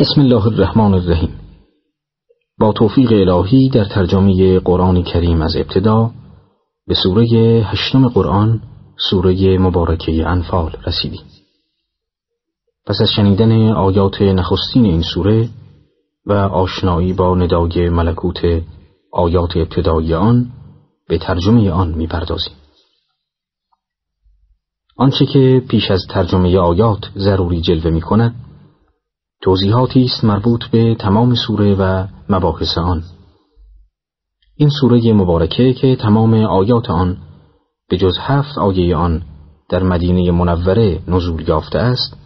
بسم الله الرحمن الرحیم. با توفیق الهی در ترجمه قرآن کریم از ابتدا به سوره هشتم قرآن سوره مبارکه انفال رسیدیم. پس از شنیدن آیات نخستین این سوره و آشنایی با ندای ملکوت آیات ابتدایی آن به ترجمه آن می‌پردازیم. آنچه که پیش از ترجمه آیات ضروری جلوه می کند توضیحاتی است مربوط به تمام سوره و مباحث آن. این سوره مبارکه که تمام آیات آن به جز هفت آیه آن در مدینه منوره نزول یافته است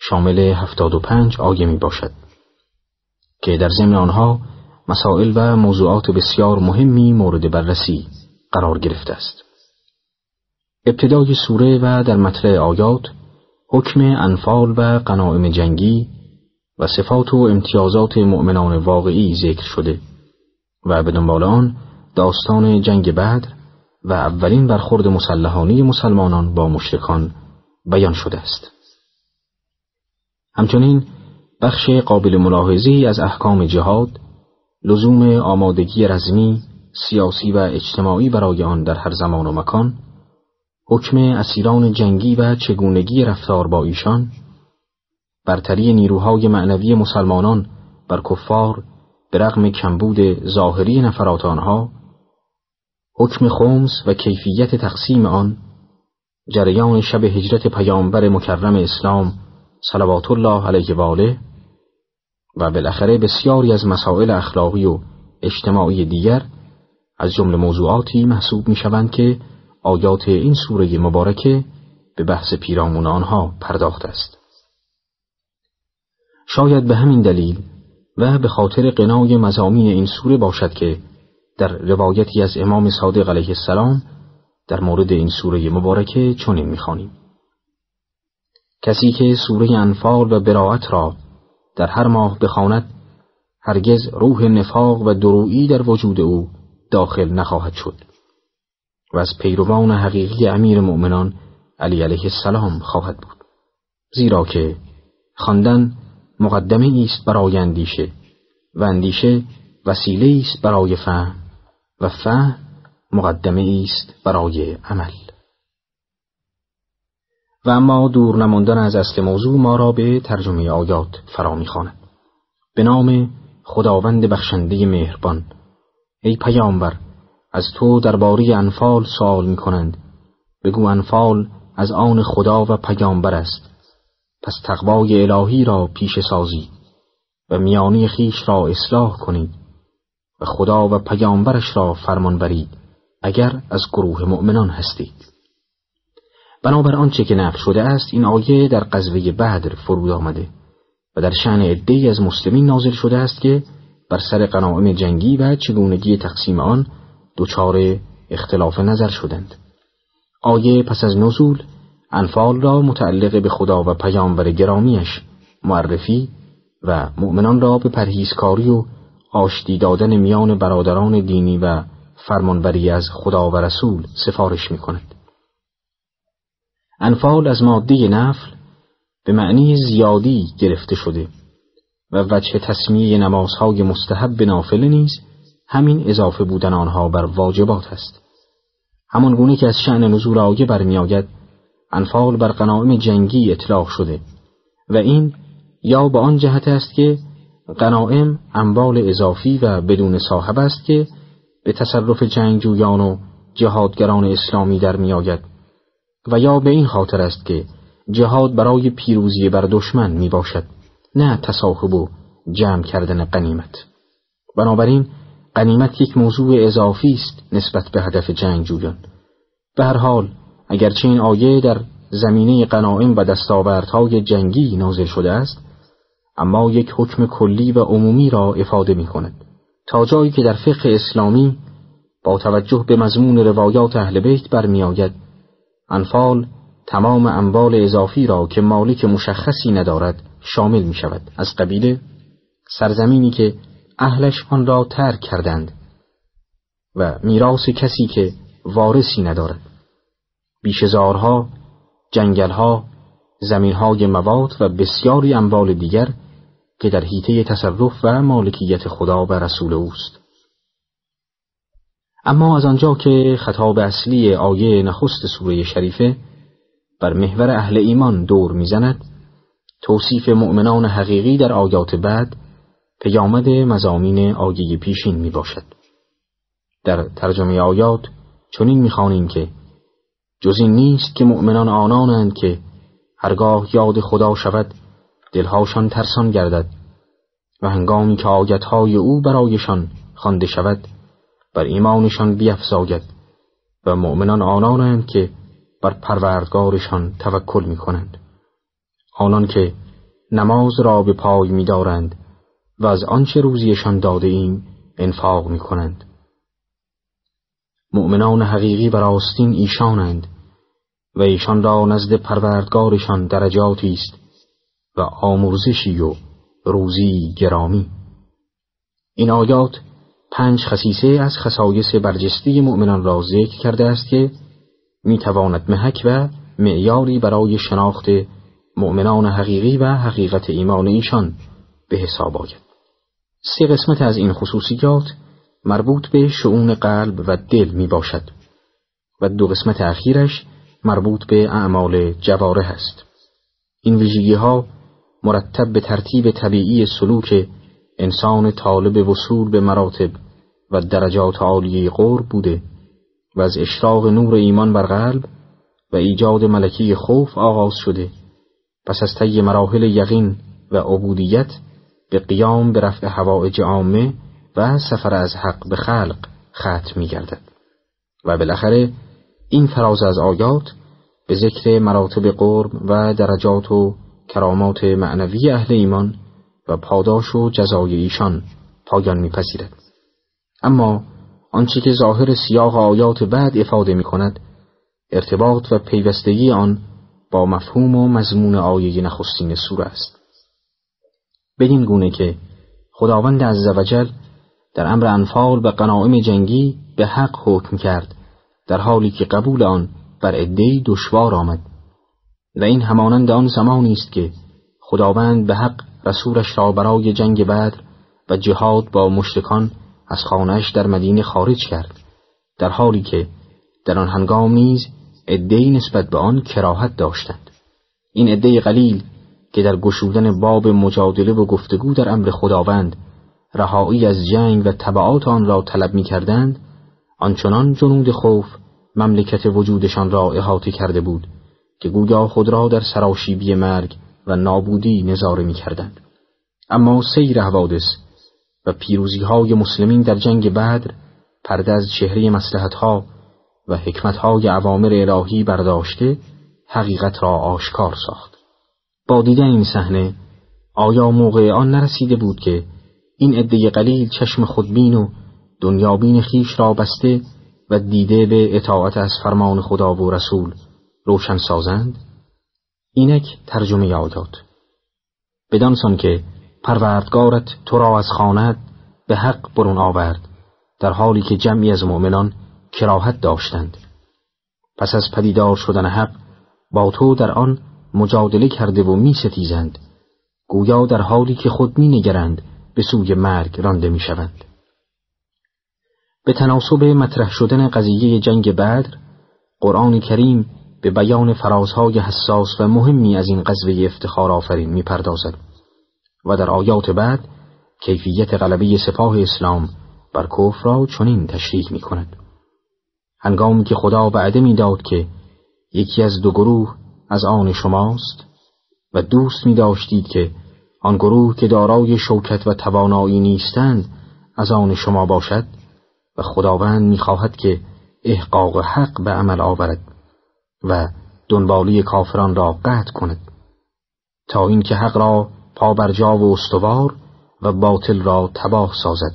شامل هفتاد و پنج آیه می باشد که در ضمن آنها مسائل و موضوعات بسیار مهمی مورد بررسی قرار گرفته است. ابتدای سوره و در مطلع آیات حکم انفال و قنائم جنگی و صفات و امتیازات مؤمنان واقعی ذکر شده و به دنبال آن داستان جنگ بدر و اولین برخورد مسلحانی مسلمانان با مشرکان بیان شده است. همچنین بخش قابل ملاحظه از احکام جهاد لزوم آمادگی رزمی، سیاسی و اجتماعی برای آن در هر زمان و مکان حکم اسیران جنگی و چگونگی رفتار با ایشان برتری نیروهای معنوی مسلمانان بر کفار به رغم کمبود ظاهری نفرات آنها حکم خمس و کیفیت تقسیم آن جریان شب هجرت پیامبر مکرم اسلام صلوات الله علیه و آله و بالاخره بسیاری از مسائل اخلاقی و اجتماعی دیگر از جمله موضوعاتی محسوب می شوند که آیات این سوره مبارکه به بحث پیرامون آنها پرداخت است. شاید به همین دلیل و به خاطر قنای مزامین این سوره باشد که در روایتی از امام صادق علیه السلام در مورد این سوره مبارکه چنین می‌خوانیم. کسی که سوره انفال و براعت را در هر ماه بخواند هرگز روح نفاق و درویی در وجود او داخل نخواهد شد و از پیروان حقیقی امیر مؤمنان علی علیه السلام خواهد بود زیرا که خواندن مقدمه است برای اندیشه و اندیشه وسیله است برای فهم و فهم مقدمه است برای عمل. و اما دور نماندن از اصل موضوع ما را به ترجمه آیات فرا می‌خواند. به نام خداوند بخشنده مهربان. ای پیامبر از تو درباره انفال سوال می کنند بگو انفال از آن خدا و پیامبر است. پس تقوای الهی را پیش سازید و میانی خیش را اصلاح کنید و خدا و پیامبرش را فرمان برید اگر از گروه مؤمنان هستید. بنابر آنچه که نقل شده است این آیه در قذوه بدر فرود آمده و در شعن عدهای از مسلمین نازل شده است که بر سر قناعم جنگی و چگونگی تقسیم آن دچار اختلاف نظر شدند. آیه پس از نزول انفال را متعلق به خدا و پیامبر گرامیش معرفی و مؤمنان را به پرهیزکاری و آشتی دادن میان برادران دینی و فرمانبری از خدا و رسول سفارش می کند. انفال از ماده نفل به معنی زیادی گرفته شده و وجه تصمیه نمازهای مستحب نافله نیز همین اضافه بودن آنها بر واجبات است. همان گونه که از شعن نزول آیه برمیآید انفال بر قنایم جنگی اطلاق شده و این یا به آن جهت است که قنایم اموال اضافی و بدون صاحب است که به تصرف جنگجویان و جهادگران اسلامی در میآید و یا به این خاطر است که جهاد برای پیروزی بر دشمن می باشد نه تصاحب و جمع کردن قنیمت بنابراین قنیمت یک موضوع اضافی است نسبت به هدف جنگجویان به هر حال اگرچه این آیه در زمینه قناعم و دستاوردهای جنگی نازل شده است اما یک حکم کلی و عمومی را افاده می کند تا جایی که در فقه اسلامی با توجه به مضمون روایات اهل بیت برمیآید انفال تمام اموال اضافی را که مالک مشخصی ندارد شامل می شود از قبیل سرزمینی که اهلش آن را ترک کردند و میراث کسی که وارثی ندارد. بیشزارها، جنگلها، زمینهای مواد و بسیاری اموال دیگر که در حیطه تصرف و مالکیت خدا و رسول اوست اما از آنجا که خطاب اصلی آیه نخست سوره شریفه بر محور اهل ایمان دور می‌زند توصیف مؤمنان حقیقی در آیات بعد پیامد مزامین آیه پیشین می باشد. در ترجمه آیات چنین می‌خوانیم که جز این نیست که مؤمنان آنانند که هرگاه یاد خدا شود دلهاشان ترسان گردد و هنگامی که آیتهای او برایشان خوانده شود بر ایمانشان بیفزاید و مؤمنان آنانند که بر پروردگارشان توکل می کنند. آنان که نماز را به پای می دارند و از آنچه روزیشان داده ایم انفاق می کنند. مؤمنان حقیقی و راستین ایشانند و ایشان را نزد پروردگارشان درجاتی است و آمرزشی و روزی گرامی. این آیات پنج خصیصه از خصایص برجسته مؤمنان را ذکر کرده است که می‌تواند محک و معیاری برای شناخت مؤمنان حقیقی و حقیقت ایمان ایشان به حساب آید. سه قسمت از این خصوصیات مربوط به شعون قلب و دل می باشد و دو قسمت اخیرش مربوط به اعمال جواره است. این ویژگی ها مرتب به ترتیب طبیعی سلوک انسان طالب وصول به مراتب و درجات عالیه قرب بوده و از اشراق نور ایمان بر قلب و ایجاد ملکی خوف آغاز شده پس از طی مراحل یقین و عبودیت به قیام به رفع هوایج عامه و سفر از حق به خلق ختم می گردد و بالاخره این فراز از آیات به ذکر مراتب قرب و درجات و کرامات معنوی اهل ایمان و پاداش و جزای ایشان پایان میپذیرد. اما آنچه که ظاهر سیاق آیات بعد افاده می کند ارتباط و پیوستگی آن با مفهوم و مضمون آیه نخستین سوره است. بدین گونه که خداوند عزوجل در امر انفال و قناعم جنگی به حق حکم کرد در حالی که قبول آن بر عدهای دشوار آمد. و این همانند آن زمانی است که خداوند به حق رسولش را برای جنگ بدر و جهاد با مشرکان از خانهش در مدینه خارج کرد در حالی که در آن هنگام نیز عدهای نسبت به آن کراهت داشتند. این عده قلیل که در گشودن باب مجادله و گفتگو در امر خداوند رهایی از جنگ و طبعات آن را طلب می کردند آنچنان جنود خوف مملکت وجودشان را احاطه کرده بود که گویا خود را در سراشیبی مرگ و نابودی نظاره می کردند. اما سیر حوادث و پیروزی های مسلمین در جنگ بدر پرده از چهره مسلحت ها و حکمت های عوامر الهی برداشته حقیقت را آشکار ساخت. با دیدن این صحنه آیا موقع آن نرسیده بود که این عده قلیل چشم خودبین و دنیابین خیش را بسته و دیده به اطاعت از فرمان خدا و رسول روشن سازند؟ اینک ترجمه آیات بدانسان که پروردگارت تو را از خانت به حق برون آورد در حالی که جمعی از مؤمنان کراهت داشتند. پس از پدیدار شدن حق با تو در آن مجادله کرده و می ستیزند گویا در حالی که خود می نگرند به سوی مرگ رانده می شوند. به تناسب مطرح شدن قضیه جنگ بدر قرآن کریم به بیان فرازهای حساس و مهمی از این قضوه افتخار آفرین می پردازد و در آیات بعد کیفیت غلبه سپاه اسلام بر کفر را چنین تشریح می کند. هنگامی که خدا وعده می داد که یکی از دو گروه از آن شماست و دوست می داشتید که آن گروه که دارای شوکت و توانایی نیستند از آن شما باشد و خداوند می‌خواهد که احقاق حق به عمل آورد و دنبالی کافران را قطع کند. تا اینکه حق را پابرجا و استوار و باطل را تباه سازد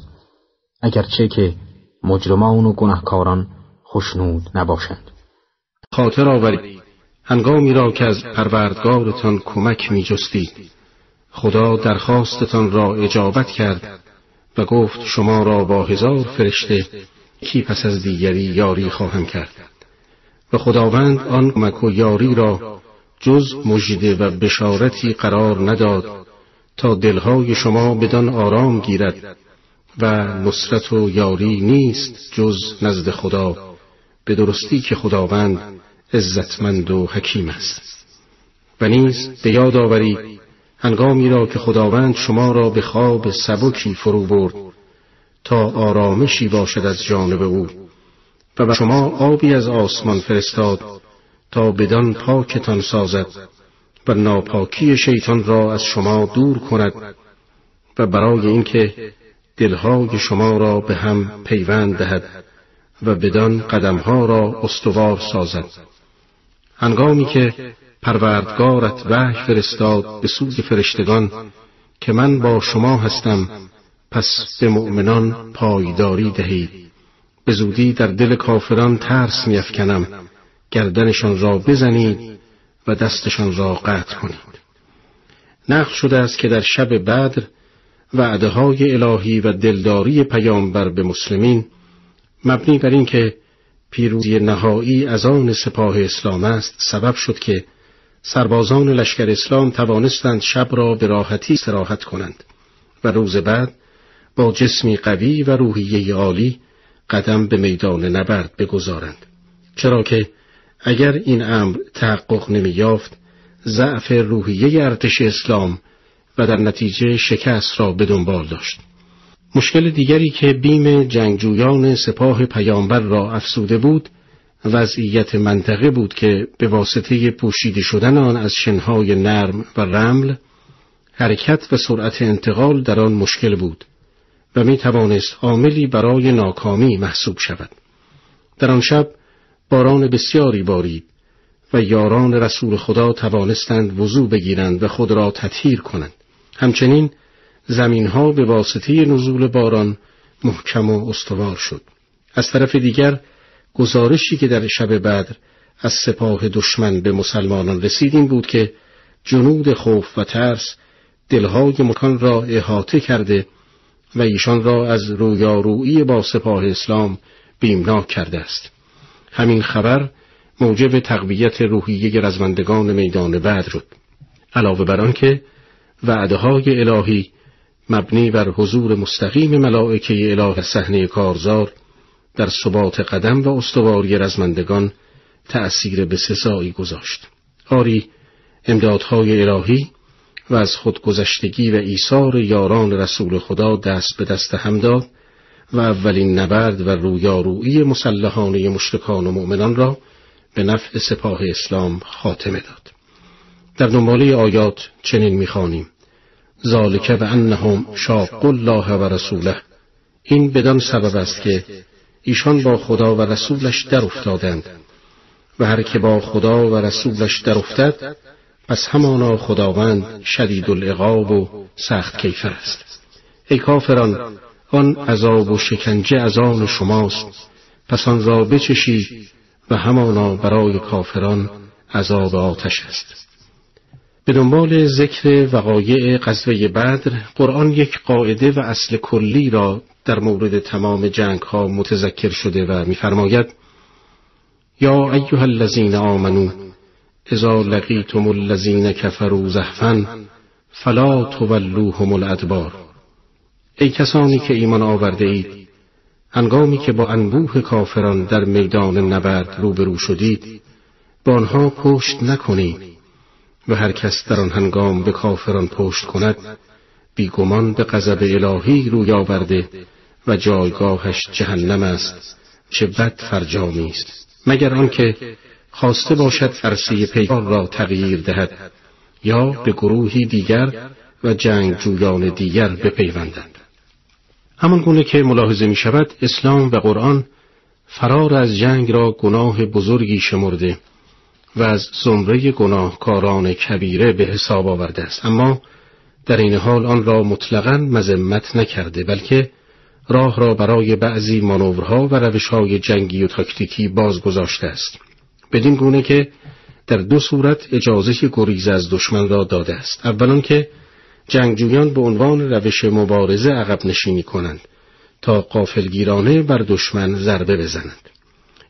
اگرچه که مجرمان و گناهکاران خشنود نباشند. خاطر آورید. هنگامی را که از پروردگارتان کمک می جستید خدا درخواستتان را اجابت کرد و گفت شما را با هزار فرشته کی پس از دیگری یاری خواهم کرد. و خداوند آن کمک و یاری را جز مجده و بشارتی قرار نداد تا دلهای شما بدان آرام گیرد و نصرت و یاری نیست جز نزد خدا به درستی که خداوند عزتمند و حکیم است. و نیز به یاد آورید هنگامی را که خداوند شما را به خواب سبکی فرو برد تا آرامشی باشد از جانب او و به شما آبی از آسمان فرستاد تا بدان پاکتان سازد و ناپاکی شیطان را از شما دور کند و برای اینکه دلهای شما را به هم پیوند دهد و بدان قدمها را استوار سازد. هنگامی که پروردگارت وحی فرستاد به سوی فرشتگان که من با شما هستم پس به مؤمنان پایداری دهید. به زودی در دل کافران ترس میافکنم گردنشان را بزنید و دستشان را قطع کنید. نقل شده است که در شب بدر وعده های الهی و دلداری پیامبر به مسلمین مبنی بر اینکه پیروزی نهایی از آن سپاه اسلام است سبب شد که سربازان لشکر اسلام توانستند شب را به راحتی استراحت کنند و روز بعد با جسمی قوی و روحیه عالی قدم به میدان نبرد بگذارند. چرا که اگر این امر تحقق نمییافت ضعف روحیه ارتش اسلام و در نتیجه شکست را به دنبال داشت. مشکل دیگری که بیم جنگجویان سپاه پیامبر را افسوده بود وضعیت منطقه بود که به واسطه پوشیده شدن آن از شنهای نرم و رمل حرکت و سرعت انتقال در آن مشکل بود و می توانست عاملی برای ناکامی محسوب شود. در آن شب باران بسیاری بارید و یاران رسول خدا توانستند وضوع بگیرند و خود را تطهیر کنند. همچنین زمینها به واسطه نزول باران محکم و استوار شد. از طرف دیگر گزارشی که در شب بدر از سپاه دشمن به مسلمانان رسید این بود که جنود خوف و ترس دلهای مکان را احاطه کرده و ایشان را از رویارویی با سپاه اسلام بیمناک کرده است. همین خبر موجب تقویت روحیه رزمندگان میدان بعد شد. علاوه بر آنکه وعدههای الهی مبنی بر حضور مستقیم ملائکه اله صحنه کارزار در ثبات قدم و استواری رزمندگان تأثیر به سزایی گذاشت. آری امدادهای الهی و از خودگذشتگی و ایثار یاران رسول خدا دست به دست هم داد و اولین نبرد و رویارویی مسلحانه مشرکان و مؤمنان را به نفع سپاه اسلام خاتمه داد. در دنباله آیات چنین می‌خوانیم. ذالک و انهم شاق الله و رسوله. این بدان سبب است که ایشان با خدا و رسولش در افتادند. و هر که با خدا و رسولش در افتد پس همانا خداوند شدید العقاب و سخت کیفر است. ای کافران آن عذاب و شکنجه از آن شماست. پس آن را بچشید و همانا برای کافران عذاب آتش است. به دنبال ذکر وقایع غزوه بدر قرآن یک قاعده و اصل کلی را در مورد تمام جنگ ها متذکر شده و میفرماید یا ایها الذین آمنو اذا لقیتم الذین کفروا زحفا فلا تولوهم الادبار. ای کسانی که ایمان آورده اید هنگامی که با انبوه کافران در میدان نبرد روبرو شدید با آنها پشت نکنید و هر کس در آن هنگام به کافران پشت کند. بیگمان به غضب الهی روی آورده و جایگاهش جهنم است چه بد فرجامی است. مگر آنکه خواسته باشد عرصه پیکار را تغییر دهد یا به گروهی دیگر و جنگ جویان دیگر بپیوندند همان گونه که ملاحظه می شود اسلام و قرآن فرار از جنگ را گناه بزرگی شمرده و از زمره گناهکاران کبیره به حساب آورده است. اما در این حال آن را مطلقا مذمت نکرده بلکه راه را برای بعضی مانورها و روشهای جنگی و تاکتیکی باز گذاشته است. بدین گونه که در دو صورت اجازه گریز از دشمن را داده است. اولا که جنگجویان به عنوان روش مبارزه عقب نشینی کنند تا قافلگیرانه بر دشمن ضربه بزنند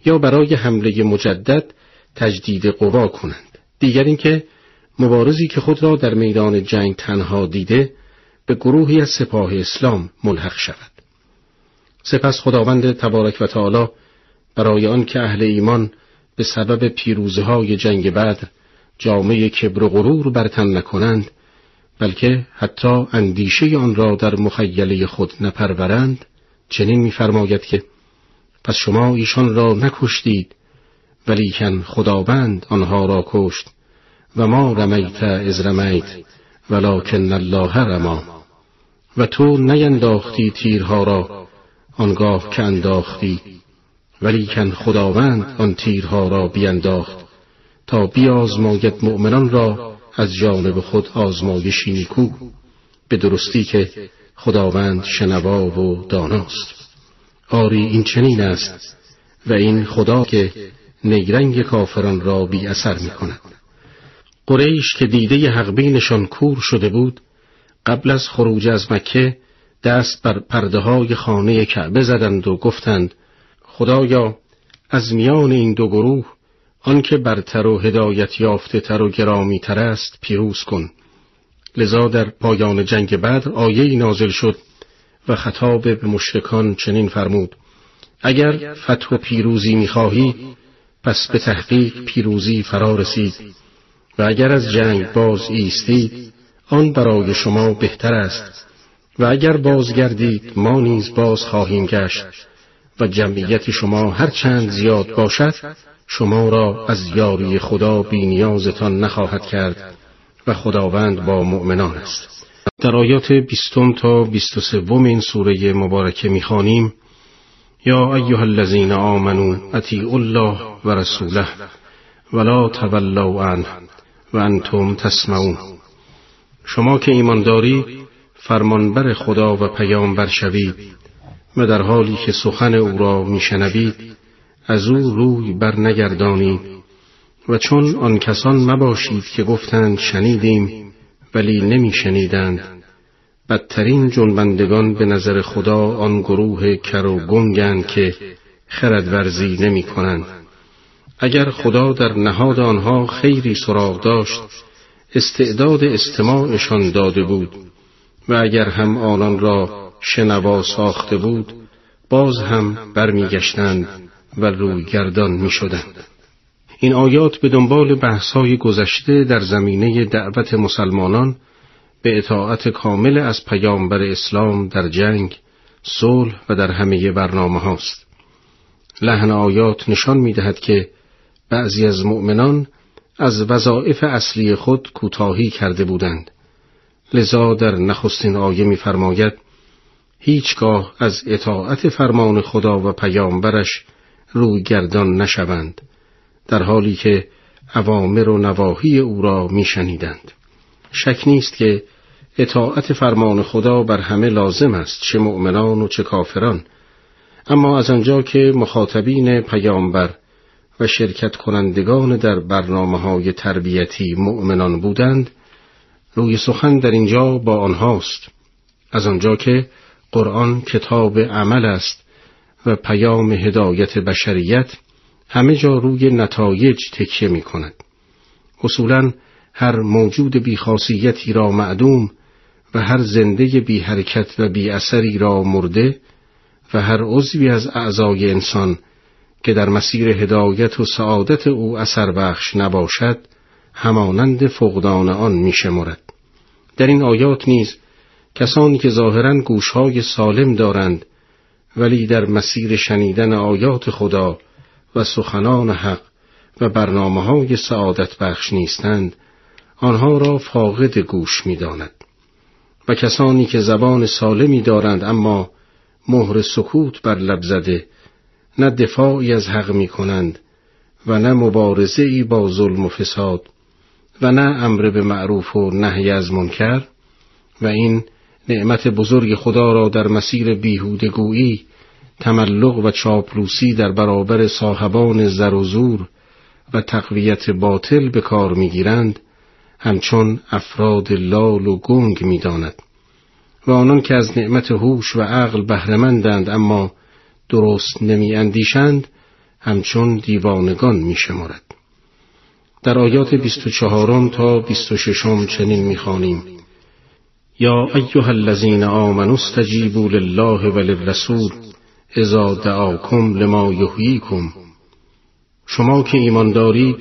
یا برای حمله مجدد تجدید قوا کنند. دیگر اینکه مبارزی که خود را در میدان جنگ تنها دیده به گروهی از سپاه اسلام ملحق شود. سپس خداوند تبارک و تعالی برای آن که اهل ایمان به سبب پیروزه های جنگ بعد جامعه کبر و غرور برتن نکنند بلکه حتی اندیشه آن را در مخیله خود نپرورند چنین می‌فرماید که پس شما ایشان را نکشتید ولیکن خداوند آنها را کشت. و ما رمیت از رمیت ولکن الله رما. و تو نینداختی تیرها را آنگاه که انداختی. ولیکن خداوند آن تیرها را بینداخت تا بیازماید مؤمنان را از جانب خود آزمایشی نیکو. به درستی که خداوند شنوا و داناست. آری این چنین است و این خدا که نیرنگ کافران را بی اثر می کند قریش که دیده حقبینشان کور شده بود قبل از خروج از مکه دست بر پرده های خانه کعبه زدند و گفتند خدایا از میان این دو گروه آنکه برتر و هدایت یافته تر و گرامی تر است پیروز کن. لذا در پایان جنگ بدر آیه نازل شد و خطاب به مشرکان چنین فرمود اگر فتح و پیروزی می‌خواهی پس به تحقیق پیروزی فرا رسید. و اگر از جنگ باز ایستید آن برای شما بهتر است. و اگر بازگردید ما نیز باز خواهیم گشت. و جمعیت شما هر چند زیاد باشد شما را از یاری خدا بی نیازتان نخواهد کرد. و خداوند با مؤمنان است. در آیات بیستم تا بیست و سوم این سوره مبارکه می‌خوانیم یا ایها الذین آمنوا اطیعوا الله و رسوله ولا تولوا عنه. و انتم تسمعون شما که ایمان دارید فرمانبر خدا و پیامبر شوید و در حالی که سخن او را میشنوید از او روی بر نگردانید و چون آن کسان مباشید که گفتند شنیدیم ولی نمیشنیدند بدترین جنبندگان به نظر خدا آن گروه کر و گنگند که خردورزی نمی کنند. اگر خدا در نهاد آنها خیری سراغ داشت استعداد استماعشان داده بود و اگر هم آنان را شنوا ساخته بود باز هم برمیگشتند و روی گردان می شدند. این آیات به دنبال بحثهای گذشته در زمینه دعوت مسلمانان به اطاعت کامل از پیامبر اسلام در جنگ، صلح و در همه برنامه هاست. لحن آیات نشان می دهد که بعضی از مؤمنان از وظایف اصلی خود کوتاهی کرده بودند. لذا در نخستین آیه می‌فرماید هیچگاه از اطاعت فرمان خدا و پیامبرش روی گردان نشوند در حالی که اوامر و نواهی او را میشنیدند شک نیست که اطاعت فرمان خدا بر همه لازم است چه مؤمنان و چه کافران اما از آنجا که مخاطبین پیامبر و شرکت کنندگان در برنامه های تربیتی مؤمنان بودند روی سخن در اینجا با آنهاست از آنجا که قرآن کتاب عمل است و پیام هدایت بشریت همه جا روی نتایج تکیه می کند. اصولا هر موجود بیخاصیتی را معدوم و هر زنده بی حرکت و بی اثری را مرده و هر عضوی از اعضای انسان که در مسیر هدایت و سعادت او اثر بخش نباشد همانند فقدان آن می در این آیات نیز کسانی که ظاهرا گوشهای سالم دارند ولی در مسیر شنیدن آیات خدا و سخنان حق و برنامه های سعادت بخش نیستند آنها را فاقد گوش می داند. و کسانی که زبان سالمی دارند اما مهر سکوت بر لب زده نه دفاعی از حق می کنند و نه مبارزه ای با ظلم و فساد و نه امر به معروف و نهی از منکر و این نعمت بزرگ خدا را در مسیر بیهودگویی تملق و چاپلوسی در برابر صاحبان زر و زور و تقویت باطل به کار می‌گیرند همچون افراد لال و گنگ می‌داند. و آنان که از نعمت هوش و عقل بهرهمندند اما درست نمی اندیشند همچون دیوانگان می شمارد. در آیات 24 تا 26 چنین می‌خوانیم. یا ایها الذین آمنوا استجیبوا لله وللرسول اذا دعاکم لما یحییکم. شما که ایمان دارید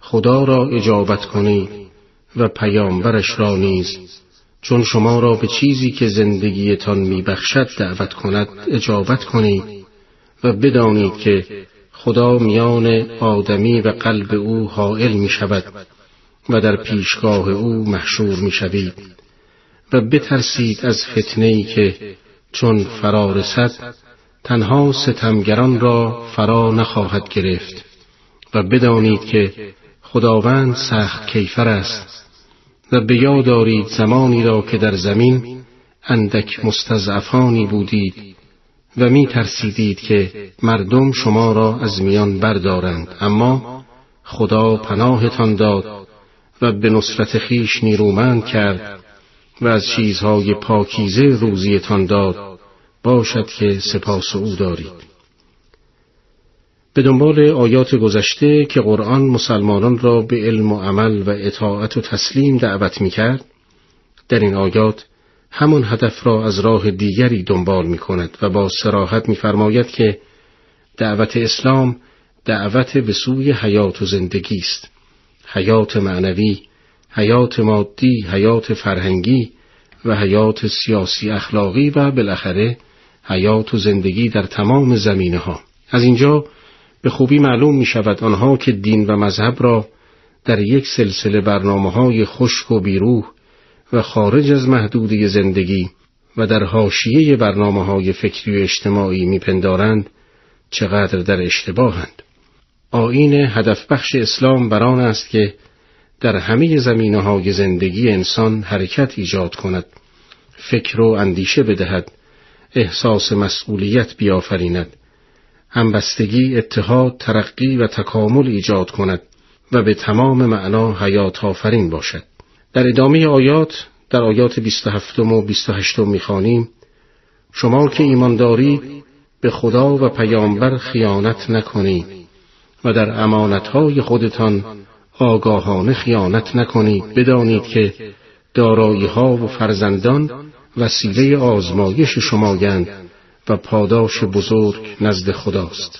خدا را اجابت کنید و پیامبرش را نیز. چون شما را به چیزی که زندگیتان میبخشد دعوت کند اجابت کنید و بدانید که خدا میان آدمی و قلب او حائل می شود و در پیشگاه او محشور می شوید و بترسید از فتنه ای که چون فرا رسد تنها ستمگران را فرا نخواهد گرفت و بدانید که خداوند سخت کیفر است و به یاد دارید زمانی را که در زمین اندک مستضعفانی بودید. و می ترسیدید که مردم شما را از میان بردارند. اما خدا پناهتان داد و به نصرت خیش نیرومند کرد و از چیزهای پاکیزه روزیتان داد. باشد که سپاس او دارید. به دنبال آیات گذشته که قرآن مسلمانان را به علم و عمل و اطاعت و تسلیم دعوت می کرد در این آیات همان هدف را از راه دیگری دنبال می کند و با سراحت میفرماید که دعوت اسلام دعوت به سوی حیات و زندگی است. حیات معنوی حیات مادی حیات فرهنگی و حیات سیاسی اخلاقی و بالاخره حیات و زندگی در تمام زمینه ها از اینجا به خوبی معلوم می شود آنها که دین و مذهب را در یک سلسله برنامه های خشک و بیروح و خارج از محدوده زندگی و در حاشیه برنامه های فکری و اجتماعی میپندارند چقدر در اشتباهند. آین هدف بخش اسلام بران است که در همه زمینه های زندگی انسان حرکت ایجاد کند، فکر و اندیشه بدهد، احساس مسئولیت بیافریند، همبستگی، اتحاد، ترقی و تکامل ایجاد کند و به تمام معنا حیات آفرین باشد. در ادامه آیات در آیات 27 و 28 می‌خوانیم شما که ایمان دارید به خدا و پیامبر خیانت نکنید و در امانتهای خودتان آگاهانه خیانت نکنید. بدانید که دارایی ها و فرزندان وسیله آزمایش شمایند و پاداش بزرگ نزد خداست.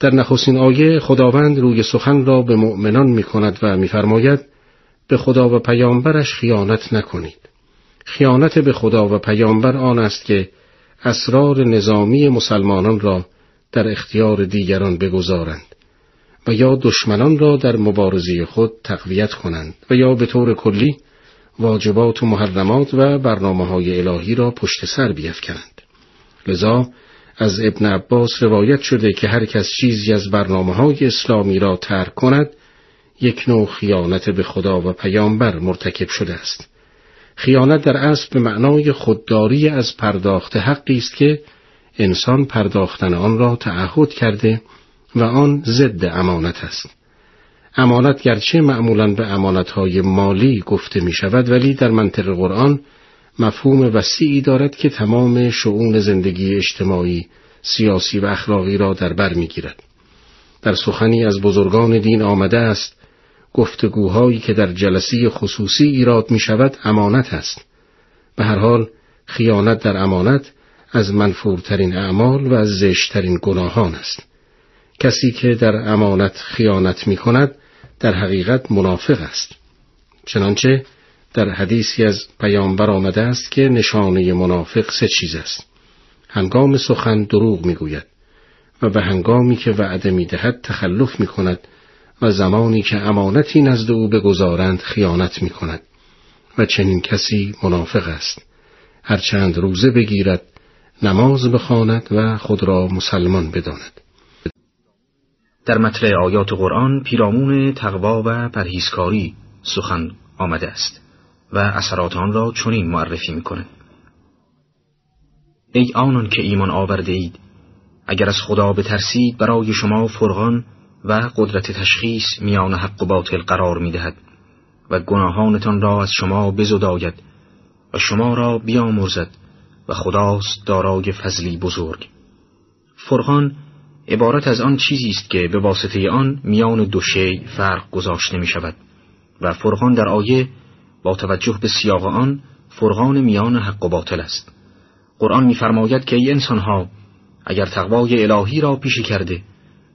در نخستین آیه خداوند روی سخن را به مؤمنان می کند و میفرماید به خدا و پیامبرش خیانت نکنید. خیانت به خدا و پیامبر آن است که اسرار نظامی مسلمانان را در اختیار دیگران بگذارند و یا دشمنان را در مبارزه خود تقویت کنند و یا به طور کلی واجبات و محرمات و برنامه های الهی را پشت سر بیفکنند. لذا از ابن عباس روایت شده که هر کس چیزی از برنامه های اسلامی را ترک کند یک نوع خیانت به خدا و پیامبر مرتکب شده است. خیانت در اصل به معنای خودداری از پرداخت حقی است که انسان پرداختن آن را تعهد کرده و آن ضد امانت است. امانت گرچه معمولا به امانتهای مالی گفته می شود ولی در منطق قرآن مفهوم وسیعی دارد که تمام شعون زندگی اجتماعی، سیاسی و اخلاقی را در بر می گیرد. در سخنی از بزرگان دین آمده است گفتگوهایی که در جلسی خصوصی ایراد می شود امانت است. به هر حال خیانت در امانت از منفورترین اعمال و از زشترین گناهان است. کسی که در امانت خیانت می کند در حقیقت منافق است. چنانچه در حدیثی از پیامبر آمده است که نشانه منافق سه چیز است. هنگام سخن دروغ می گوید و به هنگامی که وعده می دهد تخلف می کند و زمانی که امانتی نزد او بگذارند خیانت می کند و چنین کسی منافق است. هرچند روزه بگیرد نماز بخواند و خود را مسلمان بداند. در مطلع آیات قرآن پیرامون تقوا و پرهیزکاری سخن آمده است و اثرات آن را چنین معرفی می کند. ای آنان که ایمان آورده اید اگر از خدا بترسید برای شما فرغان و قدرت تشخیص میان حق و باطل قرار می دهد و گناهانتان را از شما بزداید و شما را بیامرزد و خداست دارای فضلی بزرگ. فرقان عبارت از آن چیزی است که به واسطه آن میان دو شی فرق گذاشته می شود و فرقان در آیه با توجه به سیاق آن فرقان میان حق و باطل است. قرآن میفرماید که ای انسانها اگر تقوای الهی را پیشی کرده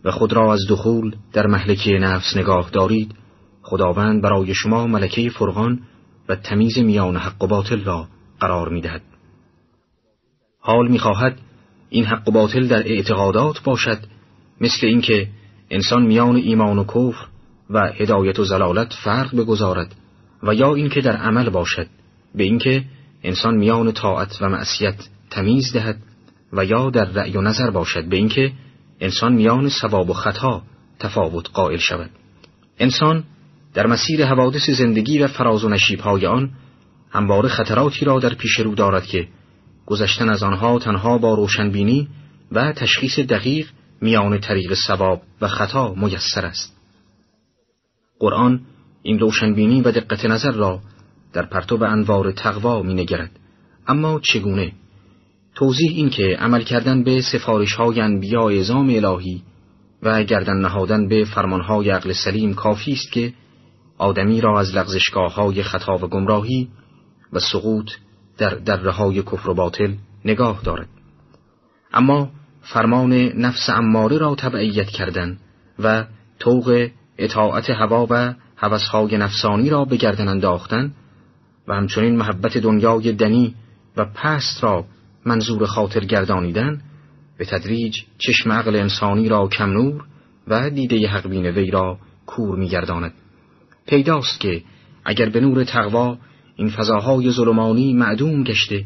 و خود را از دخول در محلکه نفس نگاه دارید. خداوند برای شما ملکه فرقان و تمیز میان حق و باطل را قرار می‌دهد. حال می‌خواهد این حق و باطل در اعتقادات باشد مثل اینکه انسان میان ایمان و کفر و هدایت و زلالت فرق بگذارد و یا اینکه در عمل باشد به اینکه انسان میان طاعت و معصیت تمیز دهد و یا در رأی و نظر باشد به اینکه انسان میان ثواب و خطا تفاوت قائل شود انسان در مسیر حوادث زندگی و فراز و نشیبهای آن همواره خطراتی را در پیش رو دارد که گذشتن از آنها تنها با روشنبینی و تشخیص دقیق میان طریق ثواب و خطا میسر است قرآن این روشنبینی و دقت نظر را در پرتو انوار تقوا می نگرد. اما چگونه؟ توضیح این که عمل کردن به سفارش های انبیاء ازام الهی و گردن نهادن به فرمانهای عقل سلیم کافی است که آدمی را از لغزشگاه های خطا و گمراهی و سقوط در دره های کفر و باطل نگاه دارد. اما فرمان نفس اماره را تبعیت کردن و توق اطاعت هوا و هوسهای نفسانی را به گردن انداختن و همچنین محبت دنیای دنی و پست را منظور خاطر گردانیدن به تدریج چشم عقل انسانی را کم نور و دیده حقبین وی را کور میگرداند. پیداست که اگر به نور تقوا این فضاهای ظلمانی معدوم گشته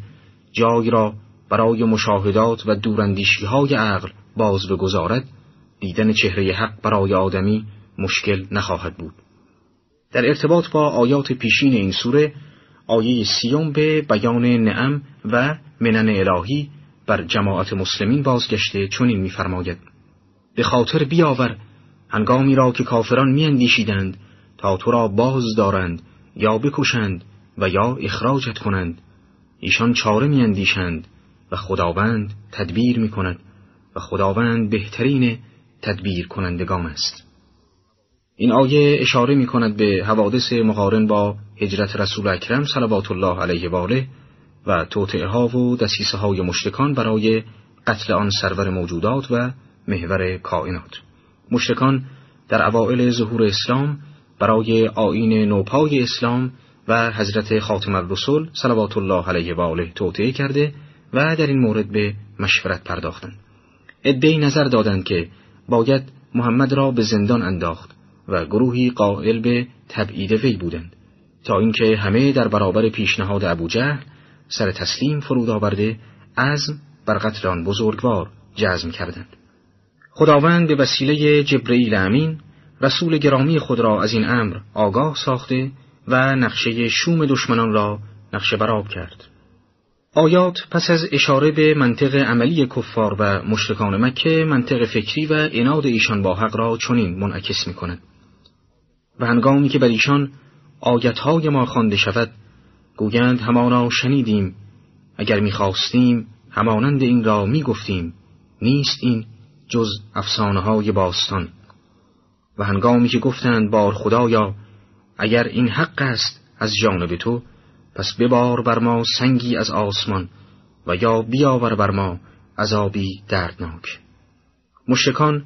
جای را برای مشاهدات و دوراندیشی های عقل باز بگذارد دیدن چهره حق برای آدمی مشکل نخواهد بود. در ارتباط با آیات پیشین این سوره آیه سیوم به بیان نعم و منن الهی بر جماعت مسلمین بازگشته چنین می‌فرماید. به خاطر بیاور هنگامی را که کافران میاندیشیدند تا تو را باز دارند یا بکشند و یا اخراجت کنند ایشان چاره میاندیشند و خداوند تدبیر می‌کند و خداوند بهترین تدبیر کنندگان است. این آیه اشاره می کند به حوادث مقارن با هجرت رسول اکرم صلوات الله علیه و آله و توطعه ها و دسیسه های مشتکان برای قتل آن سرور موجودات و محور کائنات مشتکان در اوائل ظهور اسلام برای آین نوپای اسلام و حضرت خاتم الرسول صلوات الله علیه و آله توطعه کرده و در این مورد به مشورت پرداختند. ادهی نظر دادند که باید محمد را به زندان انداخت و گروهی قائل به تبعید وی بودند تا اینکه همه در برابر پیشنهاد ابو جهل سر تسلیم فرود آورده عزم بر قتل آن بزرگوار جزم کردند خداوند به وسیله جبرئیل امین رسول گرامی خود را از این امر آگاه ساخته و نقشه شوم دشمنان را نقشه براب کرد آیات پس از اشاره به منطق عملی کفار و مشرکان مکه منطق فکری و اناد ایشان با حق را چنین منعکس می کند. و هنگامی که بر ایشان آیتهای ما خوانده شود گویند همانا شنیدیم. اگر می‌خواستیم همانند این را می‌گفتیم. نیست این جز افسانه های باستان. و هنگامی که گفتند بار خدایا اگر این حق است از جانب تو پس ببار بر ما سنگی از آسمان و یا بیاور بر ما عذابی دردناک. مشکان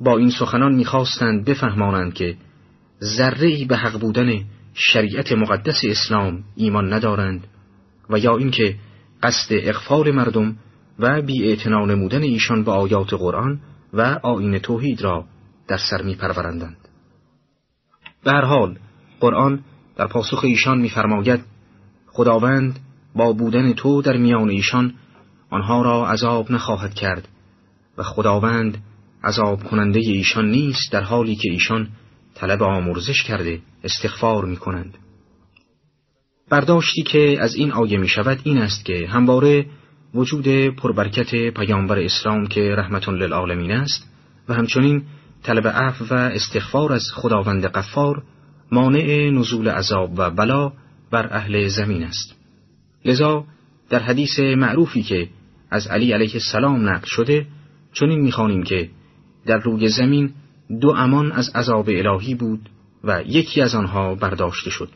با این سخنان می‌خواستند بفهمانند که ذره به حق بودن شریعت مقدس اسلام ایمان ندارند و یا اینکه قصد اغفال مردم و بی نمودن ایشان به آیات قرآن و آین توحید را در سر می پرورندند. به هر حال قرآن در پاسخ ایشان میفرماید خداوند با بودن تو در میان ایشان آنها را عذاب نخواهد کرد و خداوند عذاب کننده ایشان نیست در حالی که ایشان طلب آمرزش کرده استغفار می کنند. برداشتی که از این آیه می شود این است که همواره وجود پربرکت پیامبر اسلام که رحمت للعالمین است و همچنین طلب عفو و استغفار از خداوند قفار مانع نزول عذاب و بلا بر اهل زمین است لذا در حدیث معروفی که از علی علیه السلام نقل شده چنین می‌خوانیم که در روی زمین دو امان از عذاب الهی بود و یکی از آنها برداشته شد.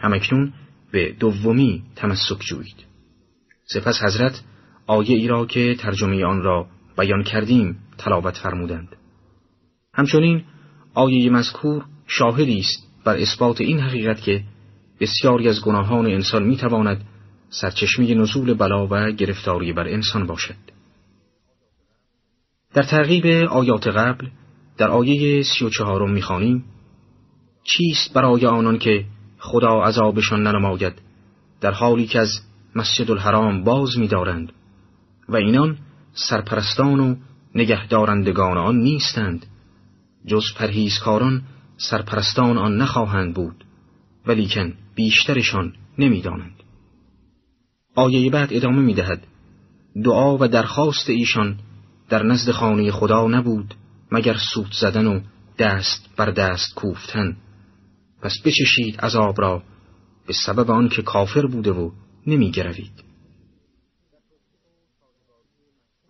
همکنون به دومی تمسک جوید. سپس حضرت آیه ای را که ترجمه آن را بیان کردیم تلاوت فرمودند. همچنین آیه مذکور شاهدی است بر اثبات این حقیقت که بسیاری از گناهان انسان می‌تواند سرچشمه نزول بلا و گرفتاری بر انسان باشد. در ترغیب آیات قبل در آیه سی و چهارم می‌خوانیم چیست برای آنان که خدا عذابشان ننماید در حالی که از مسجد الحرام باز می‌دارند و اینان سرپرستان و نگهدارندگان آن نیستند جز پرهیزکاران سرپرستان آن نخواهند بود ولیکن بیشترشان نمی‌دانند. آیه بعد ادامه می‌دهد دعا و درخواست ایشان در نزد خانه خدا نبود مگر سوت زدن و دست بر دست کوفتن. پس بچشید عذاب را به سبب آنکه کافر بوده و نمیگروید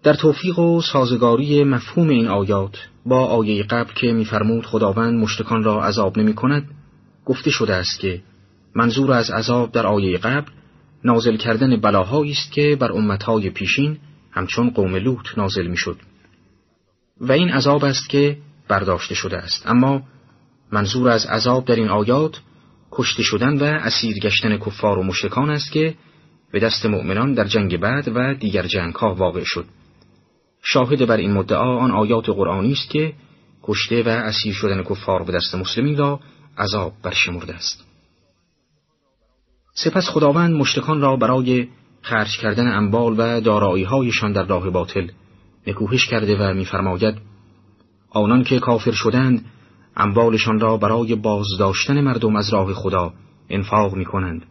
در توفیق و سازگاری مفهوم این آیات با آیه قبل که میفرمود خداوند مشتکان را عذاب نمی کند گفته شده است که منظور از عذاب در آیه قبل نازل کردن بلاهایی است که بر امتهای پیشین همچون قوم لوط نازل می‌شد. و این عذاب است که برداشته شده است. اما منظور از عذاب در این آیات کشته شدن و اسیر گشتن کفار و مشرکان است که به دست مؤمنان در جنگ بعد و دیگر جنگ ها واقع شد. شاهد بر این مدعا آن آیات قرآنی است که کشته و اسیر شدن کفار به دست مسلمین را عذاب برشمرده است. سپس خداوند مشتکان را برای خرج کردن انبال و دارایی هایشان در راه باطل نکوهش کرده و میفرماید آنان که کافر شدند اموالشان را برای بازداشتن مردم از راه خدا انفاق می کنند.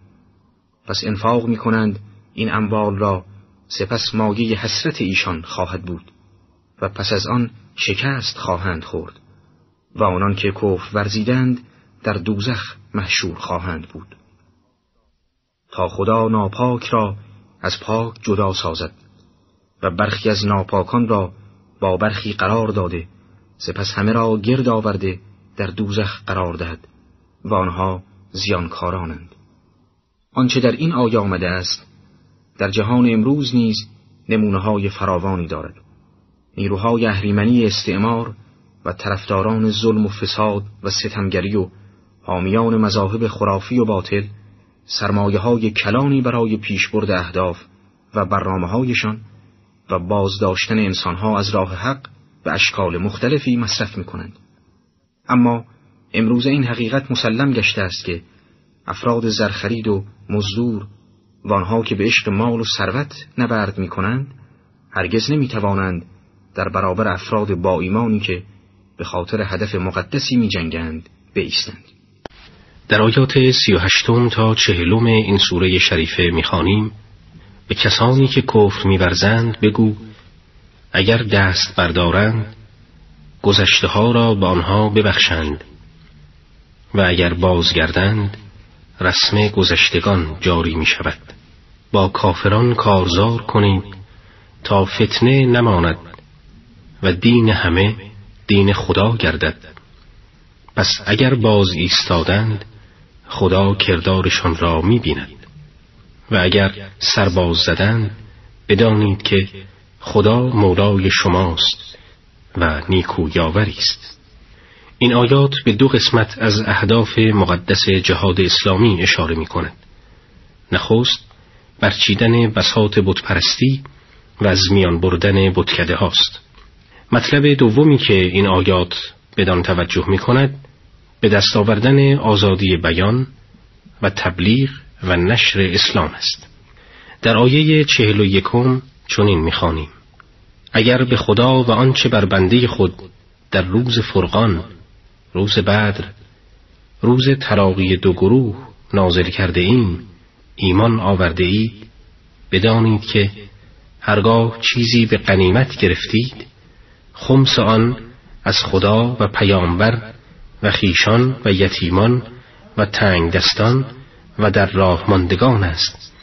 پس انفاق می کنند این اموال را سپس مایه حسرت ایشان خواهد بود و پس از آن شکست خواهند خورد و آنان که کف ورزیدند در دوزخ محشور خواهند بود تا خدا ناپاک را از پاک جدا سازد و برخی از ناپاکان را با برخی قرار داده. سپس همه را گرد آورده در دوزخ قرار دهد و آنها زیانکارانند. آنچه در این آیه آمده است در جهان امروز نیز نمونه های فراوانی دارد. نیروهای اهریمنی استعمار و طرفداران ظلم و فساد و ستمگری و حامیان مذاهب خرافی و باطل سرمایه های کلانی برای پیشبرد اهداف و برنامه هایشان و بازداشتن انسانها از راه حق به اشکال مختلفی مصرف می کنند. اما امروز این حقیقت مسلم گشته است که افراد زرخرید و مزدور و آنها که به عشق مال و ثروت نبرد می کنند هرگز نمی توانند در برابر افراد با ایمانی که به خاطر هدف مقدسی می جنگند بیستند. در آیات سی و هشتم تا چهلم این سوره شریفه می‌خوانیم به کسانی که کفر میورزند بگو اگر دست بردارند گذشته ها را به آنها ببخشند و اگر بازگردند رسم گذشتگان جاری می شود با کافران کارزار کنید تا فتنه نماند و دین همه دین خدا گردد. پس اگر باز ایستادند خدا کردارشان را می بیند و اگر سرباز زدند بدانید که خدا مولای شماست و نیکو یاوری است. این آیات به دو قسمت از اهداف مقدس جهاد اسلامی اشاره می کند. نخست برچیدن بساط بتپرستی و از میان بردن بتکده هاست. مطلب دومی که این آیات بدان توجه می کند به دست آوردن آزادی بیان و تبلیغ و نشر اسلام است. در آیه چهل و یکم چنین می‌خوانیم. اگر به خدا و آنچه بر بنده خود در روز فرقان روز بدر روز تراقی دو گروه نازل کرده ایم ایمان آورده اید بدانید که هرگاه چیزی به قنیمت گرفتید خمس آن از خدا و پیامبر و خیشان و یتیمان و تنگ دستان و در راه ماندگان است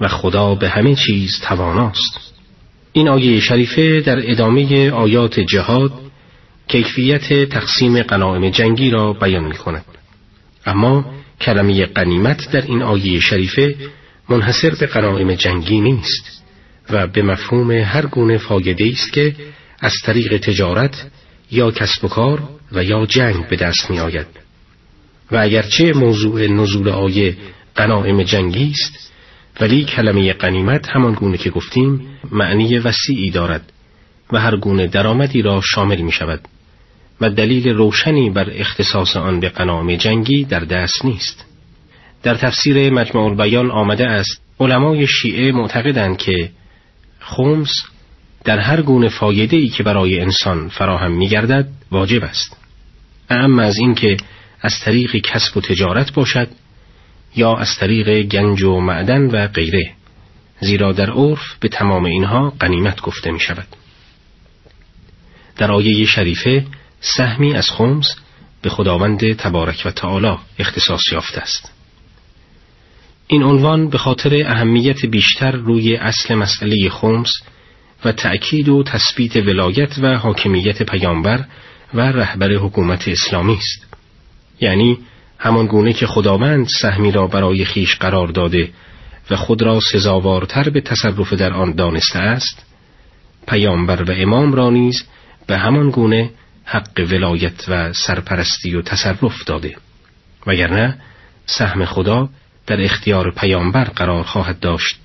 و خدا به همه چیز تواناست این آیه شریفه در ادامه آیات جهاد کیفیت تقسیم قناعم جنگی را بیان می کند. اما کلمه قنیمت در این آیه شریفه منحصر به قناعم جنگی نیست و به مفهوم هر گونه فایده است که از طریق تجارت یا کسب و کار و یا جنگ به دست می آید. و اگرچه موضوع نزول آیه قناعم جنگی است ولی کلمه قنیمت همان گونه که گفتیم معنی وسیعی دارد و هر گونه درآمدی را شامل می شود و دلیل روشنی بر اختصاص آن به قناعم جنگی در دست نیست. در تفسیر مجمع البیان آمده است علمای شیعه معتقدند که خمس در هر گونه فایده ای که برای انسان فراهم می گردد واجب است. اما از اینکه از طریق کسب و تجارت باشد یا از طریق گنج و معدن و غیره زیرا در عرف به تمام اینها قنیمت گفته می شود در آیه شریفه سهمی از خمس به خداوند تبارک و تعالی اختصاص یافته است. این عنوان به خاطر اهمیت بیشتر روی اصل مسئله خمس و تأکید و تثبیت ولایت و حاکمیت پیامبر و رهبر حکومت اسلامی است. یعنی همان گونه که خداوند سهمی را برای خیش قرار داده و خود را سزاوارتر به تصرف در آن دانسته است پیامبر و امام را نیز به همان گونه حق ولایت و سرپرستی و تصرف داده. وگرنه سهم خدا در اختیار پیامبر قرار خواهد داشت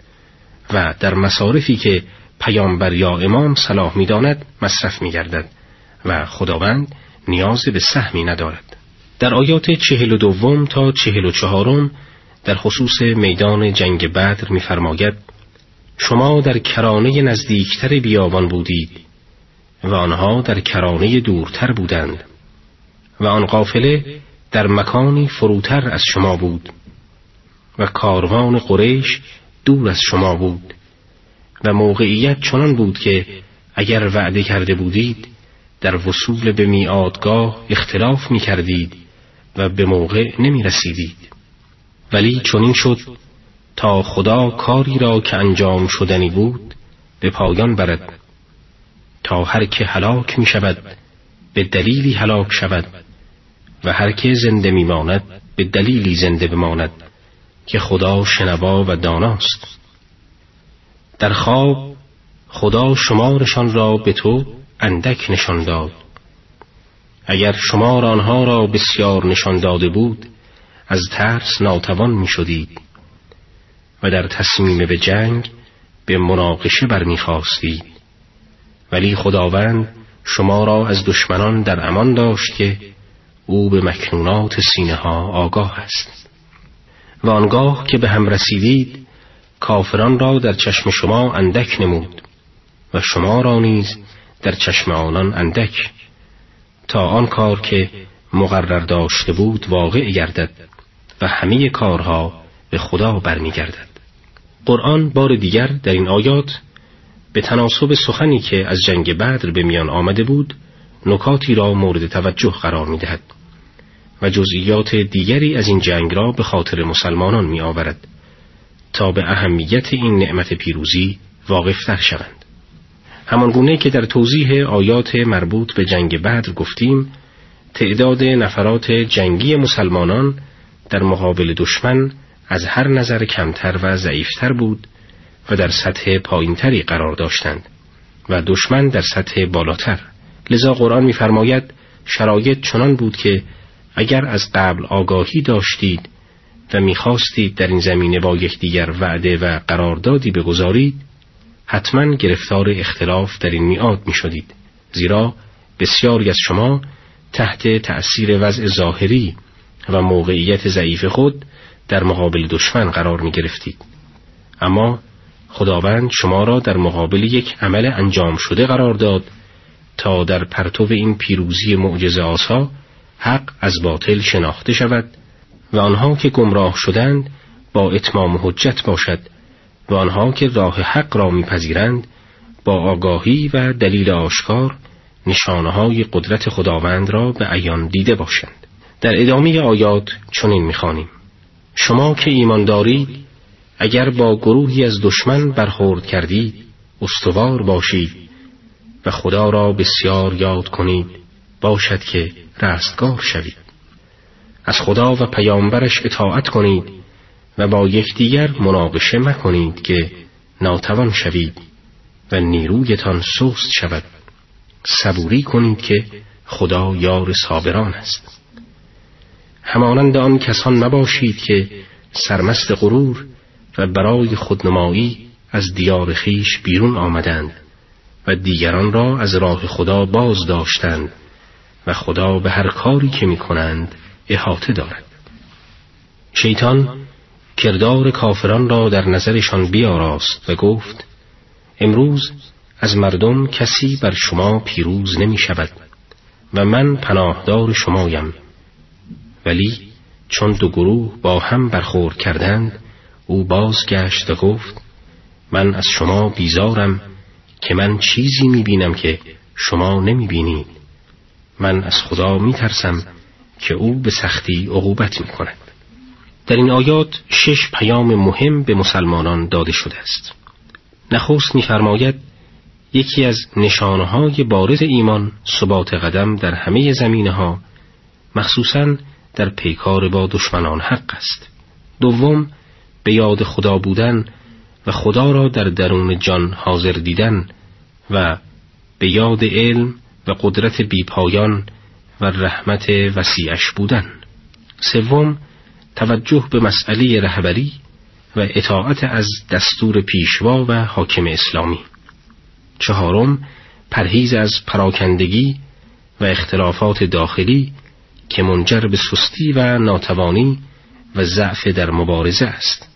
و در مصارفی که پیامبر یا امام صلاح می‌داند مصرف میگردد و خداوند نیاز به سهمی ندارد. در آیات چهل و دوم تا چهل و چهارم در خصوص میدان جنگ بدر میفرماید شما در کرانه نزدیکتر بیابان بودید و آنها در کرانه دورتر بودند و آن قافله در مکانی فروتر از شما بود و کاروان قریش دور از شما بود و موقعیت چنان بود که اگر وعده کرده بودید در وصول به میادگاه اختلاف می کردید و به موقع نمی رسیدید ولی چنین شد تا خدا کاری را که انجام شدنی بود به پایان برد. تا هر که هلاک می شود به دلیلی هلاک شود و هر که زنده می ماند به دلیلی زنده بماند که خدا شنوا و داناست. در خواب خدا شمارشان را به تو اندک نشان داد. اگر شمار آنها را بسیار نشان داده بود از ترس ناتوان می شدید و در تصمیم به جنگ به مناقشه برمیخواستید. ولی خداوند شما را از دشمنان در امان داشت که او به مکنونات سینه ها آگاه است. و آنگاه که به هم رسیدید کافران را در چشم شما اندک نمود و شما را نیز در چشم آنان اندک تا آن کار که مقرر داشته بود واقع گردد و همه کارها به خدا برمیگردد. قرآن بار دیگر در این آیات به تناسب سخنی که از جنگ بدر به میان آمده بود نکاتی را مورد توجه قرار می دهد و جزئیات دیگری از این جنگ را به خاطر مسلمانان می آورد تا به اهمیت این نعمت پیروزی واقفتر شوند. همان گونه که در توضیح آیات مربوط به جنگ بدر گفتیم تعداد نفرات جنگی مسلمانان در مقابل دشمن از هر نظر کمتر و ضعیفتر بود و در سطح پایینتری قرار داشتند و دشمن در سطح بالاتر. لذا قرآن می‌فرماید شرایط چنان بود که اگر از قبل آگاهی داشتید و می‌خواستید در این زمینه با یکدیگر وعده و قراردادی بگذارید حتما گرفتار اختلاف در این میعاد می شدید زیرا بسیاری از شما تحت تأثیر وضع ظاهری و موقعیت ضعیف خود در مقابل دشمن قرار می گرفتید اما خداوند شما را در مقابل یک عمل انجام شده قرار داد تا در پرتو این پیروزی معجزه آسا حق از باطل شناخته شود و آنها که گمراه شدند با اتمام حجت باشد. و آنها که راه حق را میپذیرند با آگاهی و دلیل آشکار نشانه های قدرت خداوند را به عیان دیده باشند. در ادامه آیات چنین می‌خوانیم. شما که ایمان دارید اگر با گروهی از دشمن برخورد کردید استوار باشید و خدا را بسیار یاد کنید باشد که رستگار شوید. از خدا و پیامبرش اطاعت کنید و با یکدیگر مناقشه مکنید که ناتوان شوید و نیرویتان سست شود. صبوری کنید که خدا یار صابران است. همانند آن کسان نباشید که سرمست غرور و برای خودنمایی از دیار خیش بیرون آمدند و دیگران را از راه خدا باز داشتند و خدا به هر کاری که می کنند احاطه دارد. شیطان کردار کافران را در نظرشان بیاراست و گفت امروز از مردم کسی بر شما پیروز نمی شود و من پناهدار شمایم. ولی چون دو گروه با هم برخورد کردند او بازگشت و گفت من از شما بیزارم که من چیزی می بینم که شما نمی بینید. من از خدا می ترسم که او به سختی عقوبت می کند. در این آیات شش پیام مهم به مسلمانان داده شده است. نخست میفرماید یکی از نشانهای بارز ایمان ثبات قدم در همه زمینه ها مخصوصا در پیکار با دشمنان حق است. دوم به یاد خدا بودن و خدا را در درون جان حاضر دیدن و به یاد علم و قدرت بیپایان و رحمت وسیعش بودن. سوم توجه به مسئله رهبری و اطاعت از دستور پیشوا و حاکم اسلامی. چهارم پرهیز از پراکندگی و اختلافات داخلی که منجر به سستی و ناتوانی و ضعف در مبارزه است.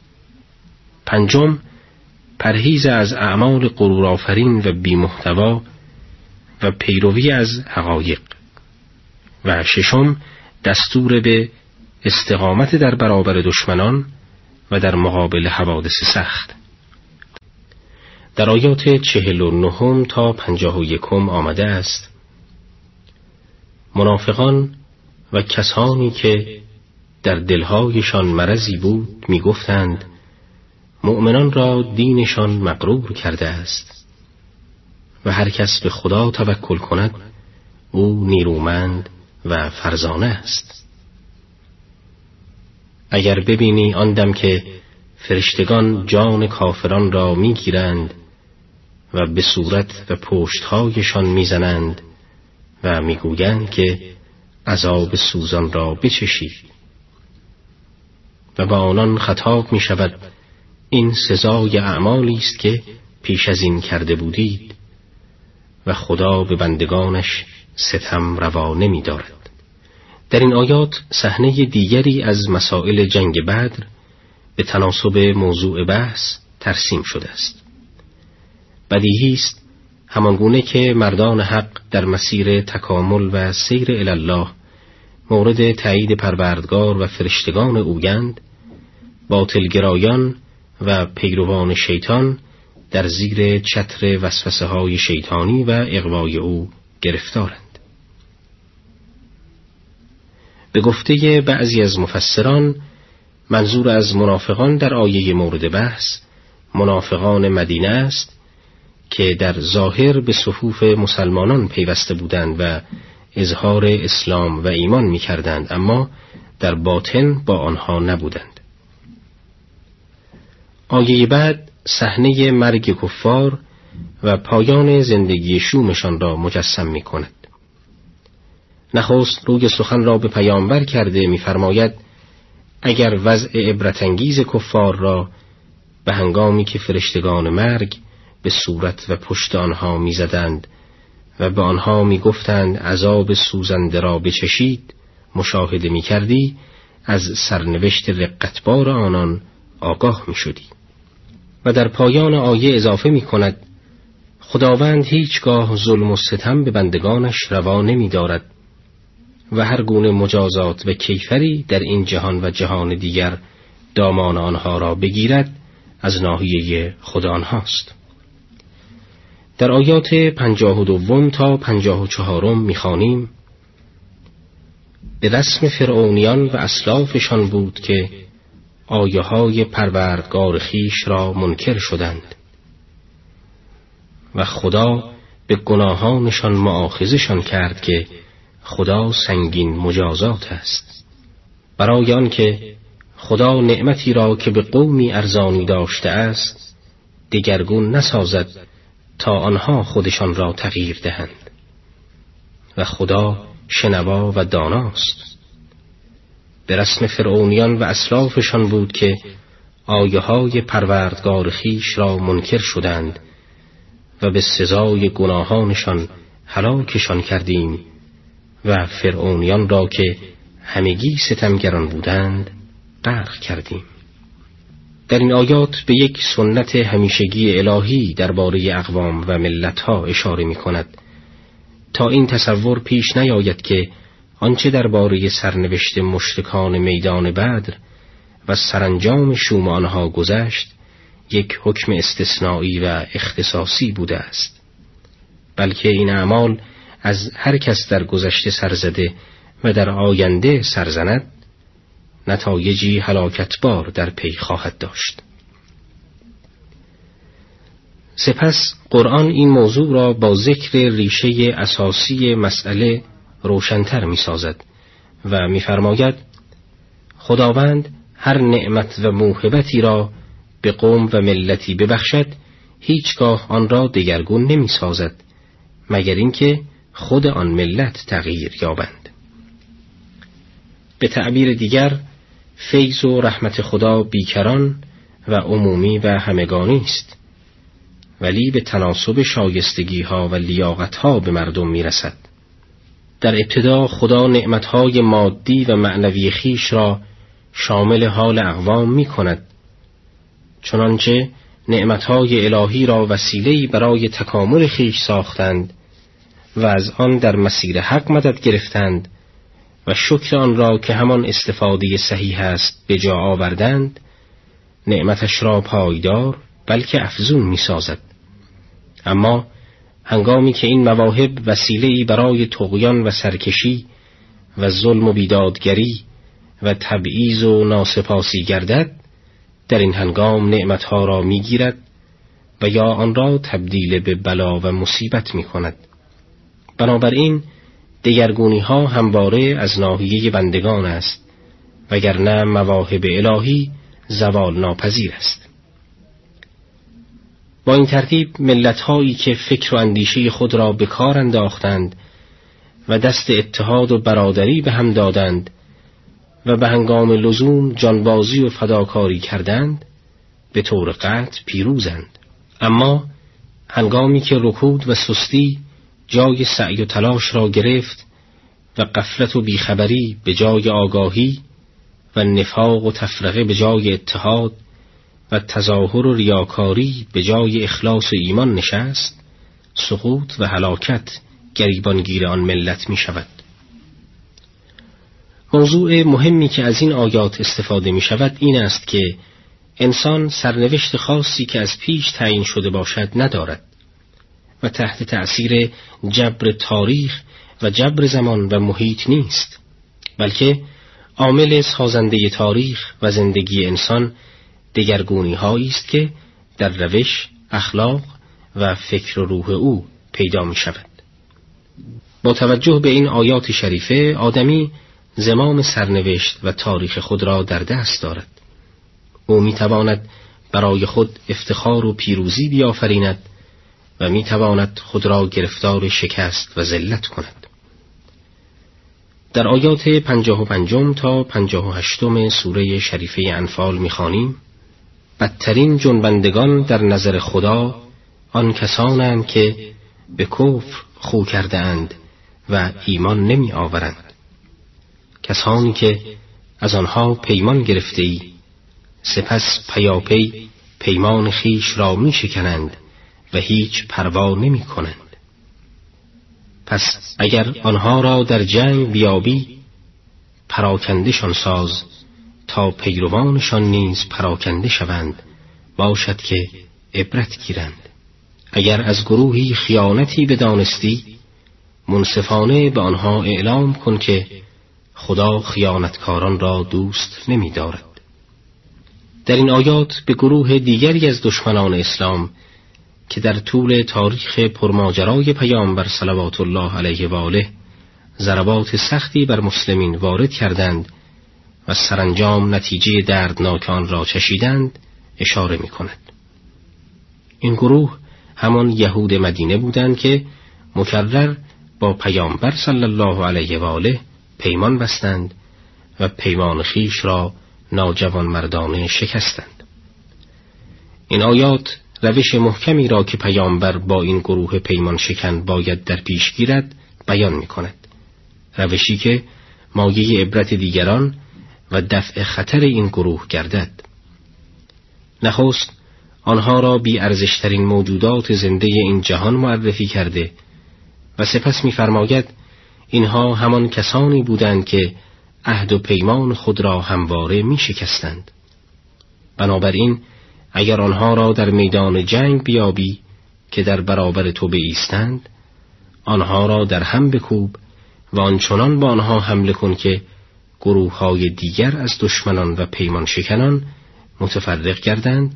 پنجم پرهیز از اعمال غرورآفرین و بیمحتوا و پیروی از حقایق. و ششم دستور به استقامت در برابر دشمنان و در مقابل حوادث سخت. در آیات چهل و نهم تا پنجاه و یکم آمده است منافقان و کسانی که در دلهایشان مرضی بود می‌گفتند مؤمنان را دینشان مقرور کرده است و هر کس به خدا توکل کند او نیرومند و فرزانه است. اگر ببینی آن دم که فرشتگان جان کافران را می‌گیرند و به صورت و پشتهایشان می‌زنند و می‌گویند که عذاب سوزان را بچشید و با آنان خطاب می شود این سزای اعمالی است که پیش از این کرده بودید و خدا به بندگانش ستم روا نمی دارد. در این آیات صحنه دیگری از مسائل جنگ بدر به تناسب موضوع بحث ترسیم شده است. بدیهی است همانگونه که مردان حق در مسیر تکامل و سیر الله مورد تایید پروردگار و فرشتگان اوگند باطلگرایان و پیروان شیطان در زیر چتر وسوسه های شیطانی و اقوای او گرفتارند به گفته بعضی از مفسران منظور از منافقان در آیه مورد بحث منافقان مدینه است که در ظاهر به صفوف مسلمانان پیوسته بودند و اظهار اسلام و ایمان می کردند اما در باطن با آنها نبودند. آیه بعد صحنه مرگ کفار و پایان زندگی شومشان را مجسم می کند نخست روی سخن را به پیامبر کرده میفرماید اگر وضع عبرتانگیز کفار را به هنگامی که فرشتگان مرگ به صورت و پشت آنها می‌زدند و به آنها می‌گفتند عذاب سوزنده را بچشید مشاهده می‌کردی از سرنوشت رقتبار آنان آگاه می‌شدی. و در پایان آیه اضافه می کند خداوند هیچگاه ظلم و ستم به بندگانش روا نمی دارد و هر گونه مجازات و کیفری در این جهان و جهان دیگر دامان آنها را بگیرد از ناحیه خدا آنهاست. در آیات پنجاه و دوم تا پنجاه و چهارم می‌خوانیم به رسم فرعونیان و اسلافشان بود که آیه های پروردگار خیش را منکر شدند و خدا به گناهانشان معاخذشان کرد که خدا سنگین مجازات است. برای آنکه خدا نعمتی را که به قومی ارزانی داشته است دگرگون نسازد تا آنها خودشان را تغییر دهند. و خدا شنوا و داناست. به رسم فرعونیان و اسلافشان بود که آیه های پروردگار خیش را منکر شدند و به سزای گناهانشان هلاکشان کردیم. و فرعونیان را که همگی ستمگران بودند غرق کردیم. در این آیات به یک سنت همیشگی الهی درباره اقوام و ملتها اشاره می کند تا این تصور پیش نیاید که آنچه درباره سرنوشت مشرکان میدان بدر و سرانجام شوم آنها گذشت یک حکم استثنایی و اختصاصی بوده است. بلکه این اعمال از هر کس در گذشته سرزده و در آینده سرزند نتایجی هلاکتبار در پی خواهد داشت. سپس قرآن این موضوع را با ذکر ریشه اساسی مسئله روشنتر می سازد و میفرماید خداوند هر نعمت و موهبتی را به قوم و ملتی ببخشد هیچگاه آن را دگرگون نمی سازد مگر اینکه خود آن ملت تغییر یابند. به تعبیر دیگر فیض و رحمت خدا بیکران و عمومی و همگانی است. ولی به تناسب شایستگی ها و لیاقت ها به مردم می رسد. در ابتدا خدا نعمت های مادی و معنوی خیش را شامل حال اقوام می کند چنانچه نعمتهای الهی را وسیله‌ای برای تکامل خیش ساختند و از آن در مسیر حق مدد گرفتند و شکر آن را که همان استفاده صحیح است به جا آوردند نعمتش را پایدار بلکه افزون می سازد. اما هنگامی که این مواهب وسیله‌ای برای تقیان و سرکشی و ظلم و بیدادگری و تبعیض و ناسپاسی گردد در این هنگام نعمتها را می‌گیرد و یا آن را تبدیل به بلا و مصیبت می کند. بنابراین دگرگونی ها همواره از ناحیه بندگان است وگرنه مواهب الهی زوال ناپذیر است. با این ترتیب ملت هایی که فکر و اندیشه خود را به کار انداختند و دست اتحاد و برادری به هم دادند و به هنگام لزوم جانبازی و فداکاری کردند به طور قطع پیروزند. اما هنگامی که رکود و سستی جای سعی و تلاش را گرفت و قفلت و بیخبری به جای آگاهی و نفاق و تفرقه به جای اتحاد و تظاهر و ریاکاری به جای اخلاص و ایمان نشست سقوط و هلاکت گریبانگیر آن ملت می شود موضوع مهمی که از این آیات استفاده می شود این است که انسان سرنوشت خاصی که از پیش تعیین شده باشد ندارد. و تحت تأثیر جبر تاریخ و جبر زمان و محیط نیست بلکه عامل سازنده تاریخ و زندگی انسان دگرگونی است که در روش، اخلاق و فکر و روح او پیدا می شود. با توجه به این آیات شریفه آدمی زمام سرنوشت و تاریخ خود را در دست دارد او می تواند برای خود افتخار و پیروزی بیافریند و می تواند خود را گرفتار شکست و ذلت کند. در آیات پنجاه و پنجم تا پنجاه و هشتم سوره شریفه انفال می‌خوانیم بدترین جنبندگان در نظر خدا آن کسانند که به کفر خو کرده اند و ایمان نمی آورند کسانی که از آنها پیمان گرفته ای سپس پیاپی پیمان خیش را می شکنند و هیچ پروا نمی کنند پس اگر آنها را در جنگ بیابی پراکندشان ساز تا پیروانشان نیز پراکنده شوند باشد که عبرت گیرند اگر از گروهی خیانتی بدانستی منصفانه به آنها اعلام کن که خدا خیانتکاران را دوست نمی دارد. در این آیات به گروه دیگری از دشمنان اسلام که در طول تاریخ پرماجرای پیامبر صلوات الله علیه و آله ضربات سختی بر مسلمین وارد کردند و سرانجام نتیجه دردناک آن را چشیدند اشاره می کند. این گروه همان یهود مدینه بودند که مکرر با پیامبر صلی الله علیه و آله پیمان بستند و پیمان خیش را ناجوان مردانه شکستند این آیات روش محکمی را که پیامبر با این گروه پیمان شکن باید در پیش گیرد بیان می کند روشی که مایه عبرت دیگران و دفع خطر این گروه گردد نخست آنها را بی ارزشترین موجودات زنده این جهان معرفی کرده و سپس می‌فرماید اینها همان کسانی بودند که عهد و پیمان خود را همواره می شکستند. بنابراین اگر آنها را در میدان جنگ بیابی که در برابر تو بیستند آنها را در هم بکوب و آنچنان با آنها حمله کن که گروه های دیگر از دشمنان و پیمان شکنان متفرق گردند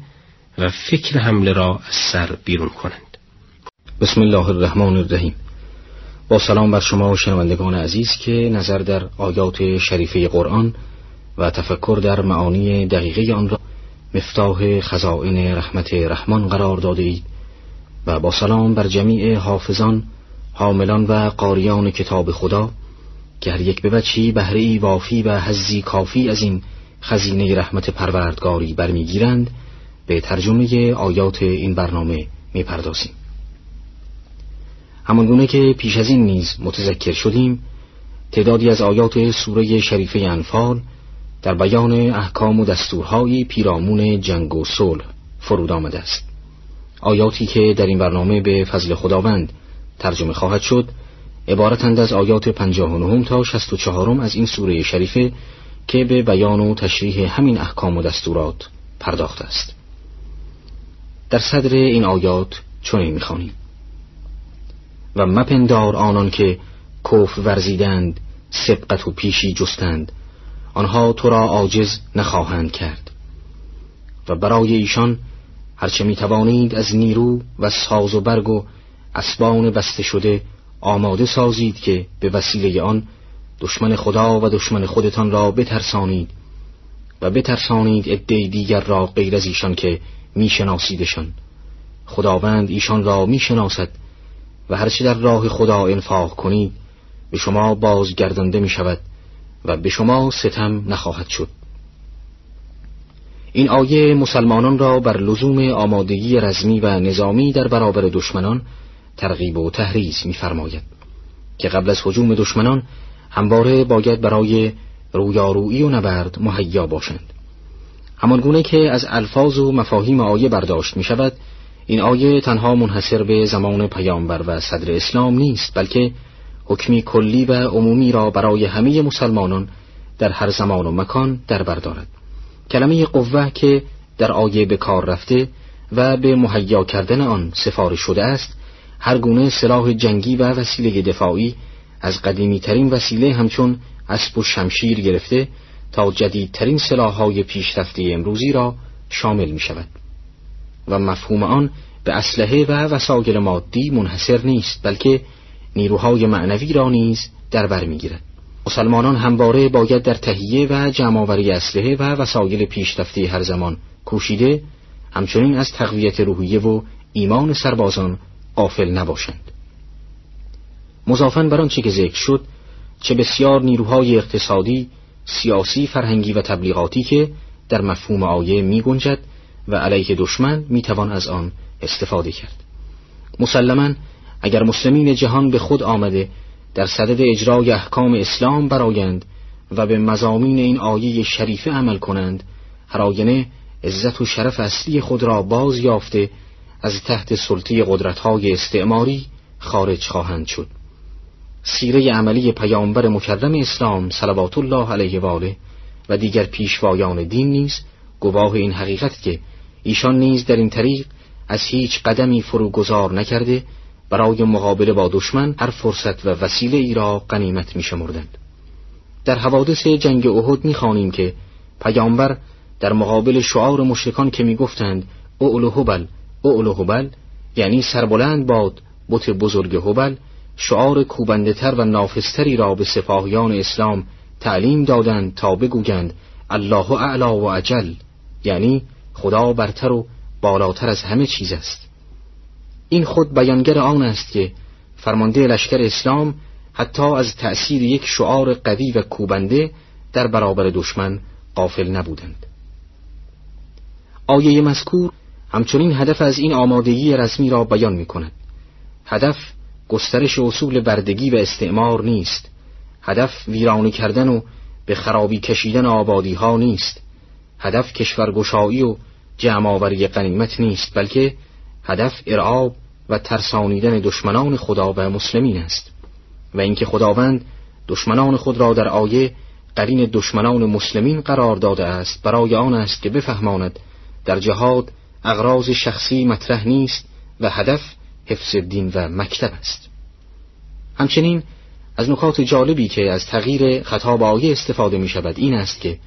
و فکر حمله را از سر بیرون کنند. بسم الله الرحمن الرحیم. با سلام بر شما شنوندگان عزیز که نظر در آیات شریفه قرآن و تفکر در معانی دقیقه آن را مفتاح خزائن رحمت رحمان قرار داده اید و با سلام بر جمیع حافظان حاملان و قاریان کتاب خدا که هر یک به بچی بهره وافی و حزی کافی از این خزینه رحمت پروردگاری برمیگیرند به ترجمه آیات این برنامه می‌پردازیم. همانگونه که پیش از این نیز متذکر شدیم تعدادی از آیات سوره شریفه انفال در بیان احکام و دستورهای پیرامون جنگ و صلح فرود آمده است. آیاتی که در این برنامه به فضل خداوند ترجمه خواهد شد عبارتند از آیات 59 تا 64 از این سوره شریفه که به بیان و تشریح همین احکام و دستورات پرداخته است. در صدر این آیات چنین می‌خوانیم. و مپندار آنان که کف ورزیدند سبقت و پیشی جستند آنها تو را عاجز نخواهند کرد. و برای ایشان هرچه می توانید از نیرو و ساز و برگ و اسبان بسته شده آماده سازید که به وسیله آن دشمن خدا و دشمن خودتان را بترسانید و بترسانید عده دیگر را غیر از ایشان که میشناسیدشان. خداوند ایشان را می‌شناسد و هرچه در راه خدا انفاق کنید به شما بازگردانده می شود و به شما ستم نخواهد شد. این آیه مسلمانان را بر لزوم آمادگی رزمی و نظامی در برابر دشمنان ترغیب و تحریز می‌فرماید که قبل از حجوم دشمنان همواره باید برای رویارویی و نبرد مهیا باشند. همانگونه که از الفاظ و مفاهیم آیه برداشت می شود این آیه تنها منحصر به زمان پیامبر و صدر اسلام نیست بلکه حکمی کلی و عمومی را برای همه مسلمانان در هر زمان و مکان در بردارد کلمه قوه که در آیه به کار رفته و به مهیا کردن آن سفارش شده است هر گونه سلاح جنگی و وسیله دفاعی از قدیمی ترین وسیله همچون اسب و شمشیر گرفته تا جدیدترین سلاحهای پیشرفته امروزی را شامل می شود و مفهوم آن به اسلحه و وسایل مادی منحصر نیست بلکه نیروهای معنوی را نیز در بر می‌گیرد. مسلمانان همواره باید در تهیه و جمعآوری اسلحه و وسایل پیشرفته هر زمان کوشیده همچنین از تقویت روحیه و ایمان سربازان غافل نباشند. مضافن بر آنچه که ذکر شد چه بسیار نیروهای اقتصادی سیاسی فرهنگی و تبلیغاتی که در مفهوم آیه می گنجد و علیه دشمن می توان از آن استفاده کرد. مسلما اگر مسلمین جهان به خود آمده در صدد اجرای احکام اسلام برایند و به مزامین این آیه شریفه عمل کنند هر آینه عزت و شرف اصلی خود را باز یافته از تحت سلطه قدرتهای استعماری خارج خواهند شد. سیره عملی پیامبر مکرم اسلام صلوات الله علیه و آله و دیگر پیشوایان دین نیز گواه این حقیقت که ایشان نیز در این طریق از هیچ قدمی فروگذار نکرده برای مقابله با دشمن هر فرصت و وسیله ای را قنیمت می شمردند. در حوادث جنگ احد می خانیم که پیامبر در مقابل شعار مشرکان که می گفتند اولو هبل اولو هبل یعنی سربلند باد بت بزرگ هبل شعار کوبنده تر و نافستری را به سپاهیان اسلام تعلیم دادند تا بگویند الله اعلا و عجل یعنی خدا برتر و بالاتر از همه چیز است این خود بیانگر آن است که فرمانده لشکر اسلام حتی از تأثیر یک شعار قوی و کوبنده در برابر دشمن قافل نبودند. آیه مذکور همچنین هدف از این آمادگی رسمی را بیان می کند هدف گسترش اصول بردگی و استعمار نیست. هدف ویرانی کردن و به خرابی کشیدن آبادی ها نیست. هدف کشورگشایی و جمعآوری قنیمت نیست بلکه هدف ارعاب و ترسانیدن دشمنان خدا و مسلمین است. و اینکه خداوند دشمنان خود را در آیه قرین دشمنان مسلمین قرار داده است برای آن است که بفهماند در جهاد اغراض شخصی مطرح نیست و هدف حفظ دین و مکتب است. همچنین از نکات جالبی که از تغییر خطاب آیه استفاده می شود این است که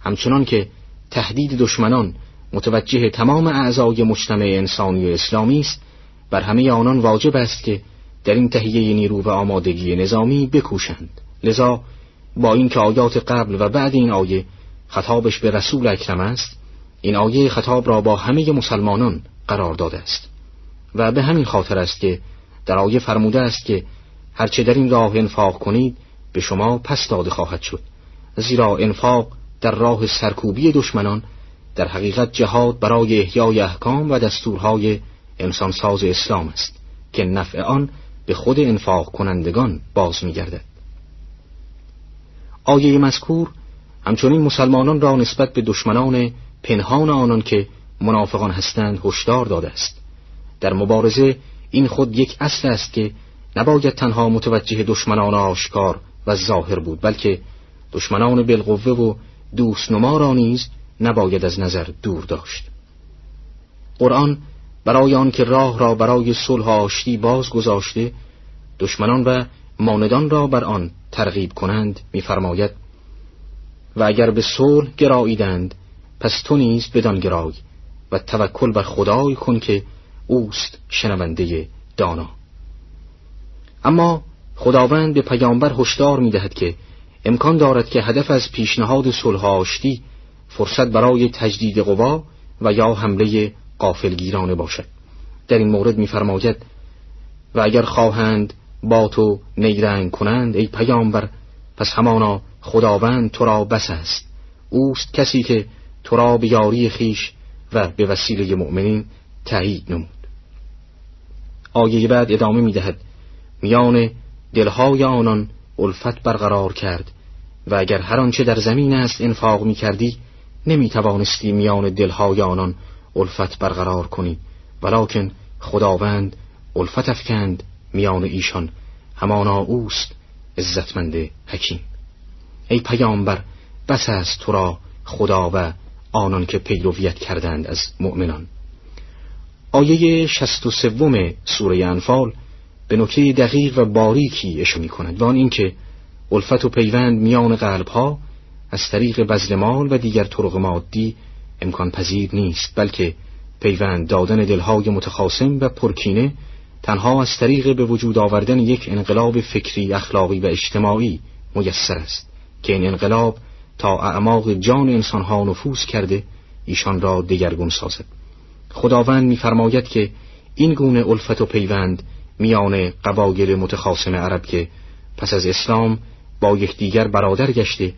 همچنان که تهدید دشمنان متوجه تمام اعضای مجتمع انسانی و اسلامی است. بر همه آنان واجب است که در این تهیه نیرو و آمادگی نظامی بکوشند. لذا با اینکه آیات قبل و بعد این آیه خطابش به رسول اکرم است این آیه خطاب را با همه مسلمانان قرار داده است. و به همین خاطر است که در آیه فرموده است که هرچه در این راه انفاق کنید به شما پس داده خواهد شد. زیرا انفاق در راه سرکوبی دشمنان در حقیقت جهاد برای احیای احکام و دستورهای انسانساز اسلام است که نفع آن به خود انفاق کنندگان باز می‌گردد. آیه مذکور همچنین مسلمانان را نسبت به دشمنان پنهان آنان که منافقان هستند هشدار داده است در مبارزه این خود یک اصل است که نباید تنها متوجه دشمنان آشکار و ظاهر بود بلکه دشمنان بالقوه و دوست نما را نیز نباید از نظر دور داشت. قرآن برای آن که راه را برای صلح آشتی باز گذاشته دشمنان و ماندان را بر آن ترغیب کنند می‌فرماید و اگر به صلح گراییدند پس تو نیز بدان گرای و توکل بر خدای کن که اوست شنونده دانا. اما خداوند به پیامبر هشدار می‌دهد که امکان دارد که هدف از پیشنهاد صلح آشتی فرصت برای تجدید قوا و یا حمله قافلگیرانه باشد. در این مورد میفرماید و اگر خواهند با تو نیرنگ کنند ای پیامبر پس همانا خداوند تو را بس است. اوست کسی که تو را به یاری خیش و به وسیله مؤمنین تایید نمود. آیه بعد ادامه می‌دهد میان دلهای آنان الفت برقرار کرد و اگر هر آنچه در زمین است انفاق می کردی نمی توانستی میان دلهای آنان الفت برقرار کنی ولیکن خداوند الفت افکند میان ایشان. همانا اوست عزتمند حکیم. ای پیامبر بس است تو را خدا و آنان که پیرویت کردند از مؤمنان. آیه شست و سوم سوره انفال به نکته دقیق و باریکی اشاره می کند و آن اینکه الفت و پیوند میان قلبها از طریق بذل مال و دیگر طرق مادی امکان پذیر نیست بلکه پیوند دادن دلهای متخاصم و پرکینه تنها از طریق به وجود آوردن یک انقلاب فکری اخلاقی و اجتماعی میسر است که این انقلاب تا اعماق جان انسانها نفوذ کرده ایشان را دگرگون سازد. خداوند میفرماید که این گونه الفت و پیوند میان قبایل متخاصم عرب که پس از اسلام با یکدیگر برادر گشته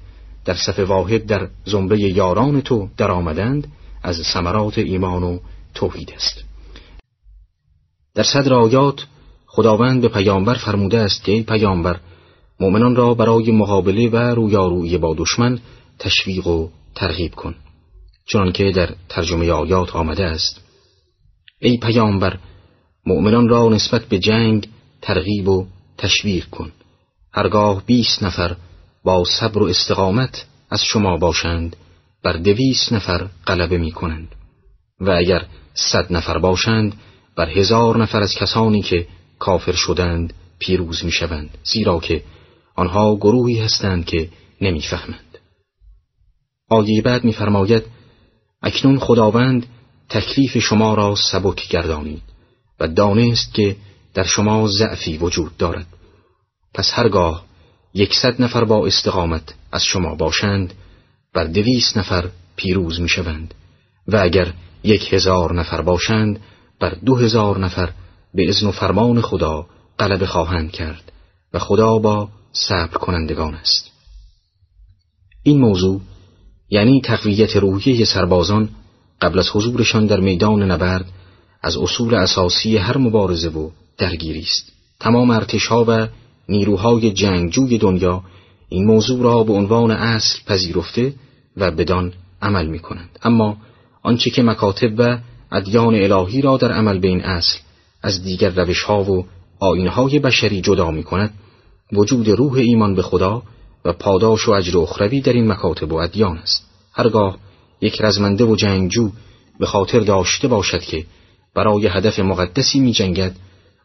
در صف واحد در زمره یاران تو در آمدند از ثمرات ایمان و توحید است. در صدر آیات خداوند به پیامبر فرموده است که ای پیامبر مؤمنان را برای مقابله و رویارویی با دشمن تشویق و ترغیب کن. چنانکه در ترجمه آیات آمده است. ای پیامبر مؤمنان را نسبت به جنگ ترغیب و تشویق کن. هرگاه بیست نفر با صبر و استقامت از شما باشند بر دویست نفر غلبه می کنند و اگر صد نفر باشند بر هزار نفر از کسانی که کافر شدند پیروز می شوند زیرا که آنها گروهی هستند که نمی‌فهمند. آیه بعد میفرماید اکنون خداوند تکلیف شما را سبک گردانید و دانست که در شما ضعفی وجود دارد پس هرگاه یکصد نفر با استقامت از شما باشند بر دویست نفر پیروز می‌شوند. و اگر یک هزار نفر باشند بر دو هزار نفر به ازن و فرمان خدا غلبه خواهند کرد و خدا با صبر کنندگان است. این موضوع یعنی تقویت روحیه سربازان قبل از حضورشان در میدان نبرد از اصول اساسی هر مبارزه و درگیری است. تمام ارتشها و نیروهای جنگجوی دنیا این موضوع را به عنوان اصل پذیرفته و بدان عمل می کنند. اما آنچه که مکاتب و ادیان الهی را در عمل به این اصل از دیگر روش ها و آینهای بشری جدا می کند وجود روح ایمان به خدا و پاداش و اجر اخروی در این مکاتب و ادیان است هرگاه یک رزمنده و جنگجو به خاطر داشته باشد که برای هدف مقدسی می جنگد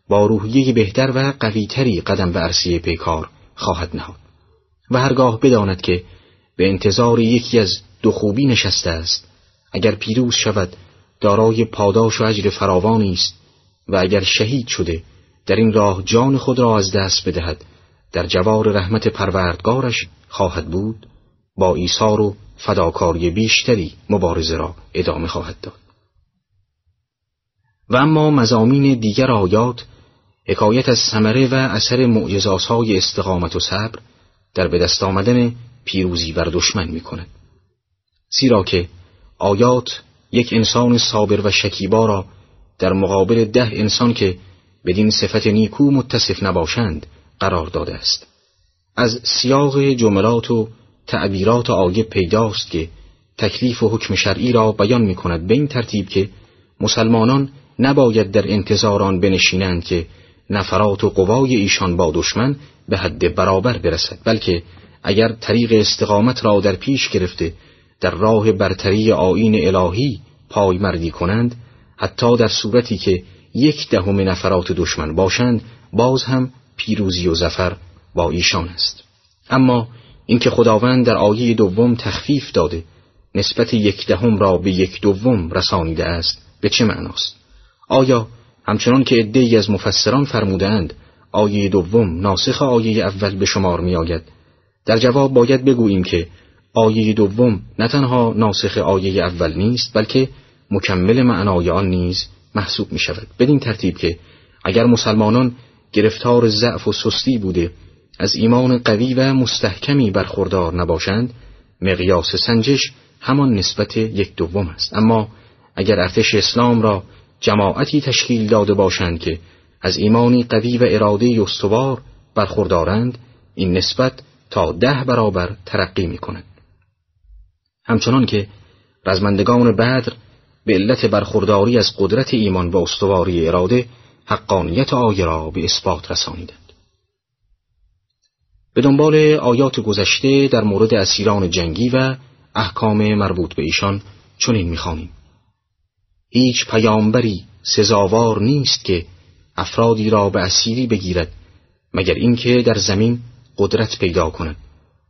با روحیه بهتر و قویتری قدم به عرصه پیکار خواهد نهاد و هرگاه بداند که به انتظار یکی از دو خوبی نشسته است اگر پیروز شود دارای پاداش و اجر فراوانی است و اگر شهید شده در این راه جان خود را از دست بدهد در جوار رحمت پروردگارش خواهد بود با ایثار و فداکاری بیشتری مبارزه را ادامه خواهد داد. و اما مزامین دیگر آیات حکایت از ثمره و اثر معجزاسای استقامت و صبر در به دست آمدن پیروزی بر دشمن می کند. زیرا که آیات یک انسان صابر و شکیبا را در مقابل ده انسان که بدین صفت نیکو متصف نباشند قرار داده است از سیاق جملات و تعبیرات آیه پیداست که تکلیف و حکم شرعی را بیان می کند به این ترتیب که مسلمانان نباید در انتظاران بنشینند که نفرات و قوای ایشان با دشمن به حد برابر برسد بلکه اگر طریق استقامت را در پیش گرفته در راه برتری آین الهی پایمردی کنند حتی در صورتی که یک دهم نفرات دشمن باشند باز هم پیروزی و زفر با ایشان است. اما اینکه خداوند در آیه دوم تخفیف داده نسبت یک دهم را به یک دوم رسانیده است به چه معناست؟ آیا همچنان که عدهای از مفسران فرمودند آیه دوم ناسخ آیه اول به شمار می آید در جواب باید بگوییم که آیه دوم نه تنها ناسخ آیه اول نیست بلکه مکمل معنای آن نیز محسوب می شود بدین ترتیب که اگر مسلمانان گرفتار ضعف و سستی بوده از ایمان قوی و مستحکمی برخوردار نباشند مقیاس سنجش همان نسبت یک دوم است. اما اگر ارتش اسلام را جماعتی تشکیل داده باشند که از ایمانی قوی و اراده استوار برخوردارند این نسبت تا ده برابر ترقی می کند. همچنان که رزمندگان بدر به علت برخورداری از قدرت ایمان و استواری اراده حقانیت آیه را به اثبات رسانیدند. به دنبال آیات گذشته در مورد اسیران جنگی و احکام مربوط به ایشان چنین می‌خوانیم هیچ پیامبری سزاوار نیست که افرادی را به اسیری بگیرد مگر اینکه در زمین قدرت پیدا کند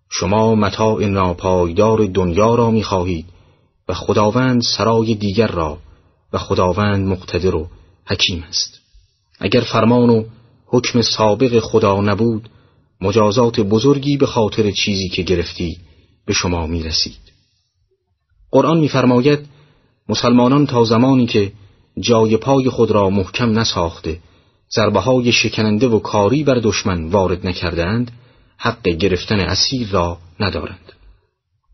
شما متاع ناپایدار دنیا را می‌خواهید و خداوند سرای دیگر را و خداوند مقتدر و حکیم است اگر فرمان و حکم سابق خدا نبود مجازات بزرگی به خاطر چیزی که گرفتی به شما می رسید. قرآن میفرماید مسلمانان تا زمانی که جای پای خود را محکم نساخته ضربه های شکننده و کاری بر دشمن وارد نکردند حق گرفتن اسیر را ندارند.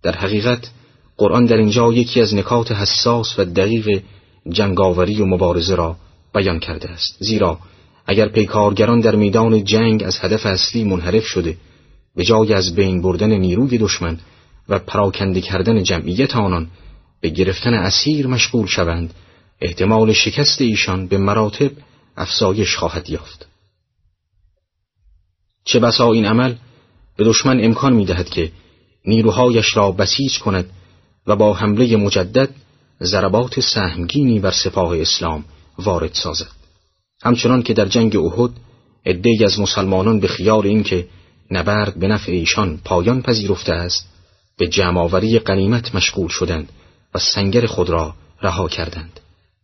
در حقیقت قرآن در اینجا یکی از نکات حساس و دقیق جنگاوری و مبارزه را بیان کرده است. زیرا اگر پیکارگران در میدان جنگ از هدف اصلی منحرف شده به جای از بین بردن نیروی دشمن و پراکنده کردن جمعیت آنان به گرفتن اسیر مشغول شوند. احتمال شکست ایشان به مراتب افزایش خواهد یافت. چه بسا این عمل؟ به دشمن امکان می دهد که نیروهایش را بسیج کند و با حمله مجدد ضربات سهمگینی بر سپاه اسلام وارد سازد. همچنان که در جنگ احد عدهای از مسلمانان به خیال اینکه نبرد به نفع ایشان پایان پذیرفته است به جمعآوری قنیمت مشغول شدند. و سنگر خود را رها کردند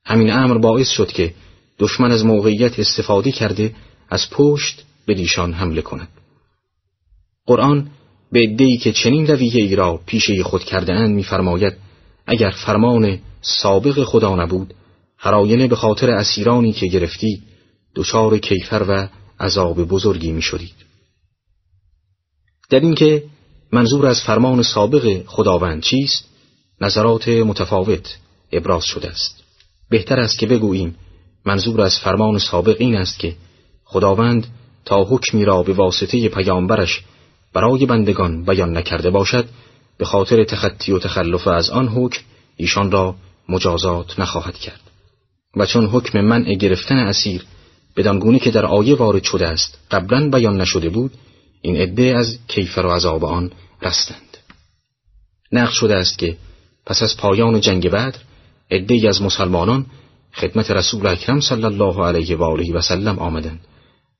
همین امر باعث شد که دشمن از موقعیت استفاده کرده از پشت به دیشان حمله کند. قرآن به ادهی که چنین رویه ای را پیشه خود کرده اند میفرماید اگر فرمان سابق خدا نبود هراینه به خاطر اسیرانی که گرفتی دچار کیفر و عذاب بزرگی می شدید. در اینکه منظور از فرمان سابق خداوند چیست نظرات متفاوت ابراز شده است. بهتر است که بگوییم منظور از فرمان سابق این است که خداوند تا حکمی را به واسطه پیامبرش برای بندگان بیان نکرده باشد به خاطر تخطی و تخلف از آن حکم ایشان را مجازات نخواهد کرد. و چون حکم منع گرفتن اسیر بدانگونه که در آیه وارد شده است قبلا بیان نشده بود این عده از کیفر و عذاب آن رستند. نقش شده است که پس از پایان جنگ بدر عده از مسلمانان خدمت رسول اکرم صلی الله علیه و آله و سلم آمدند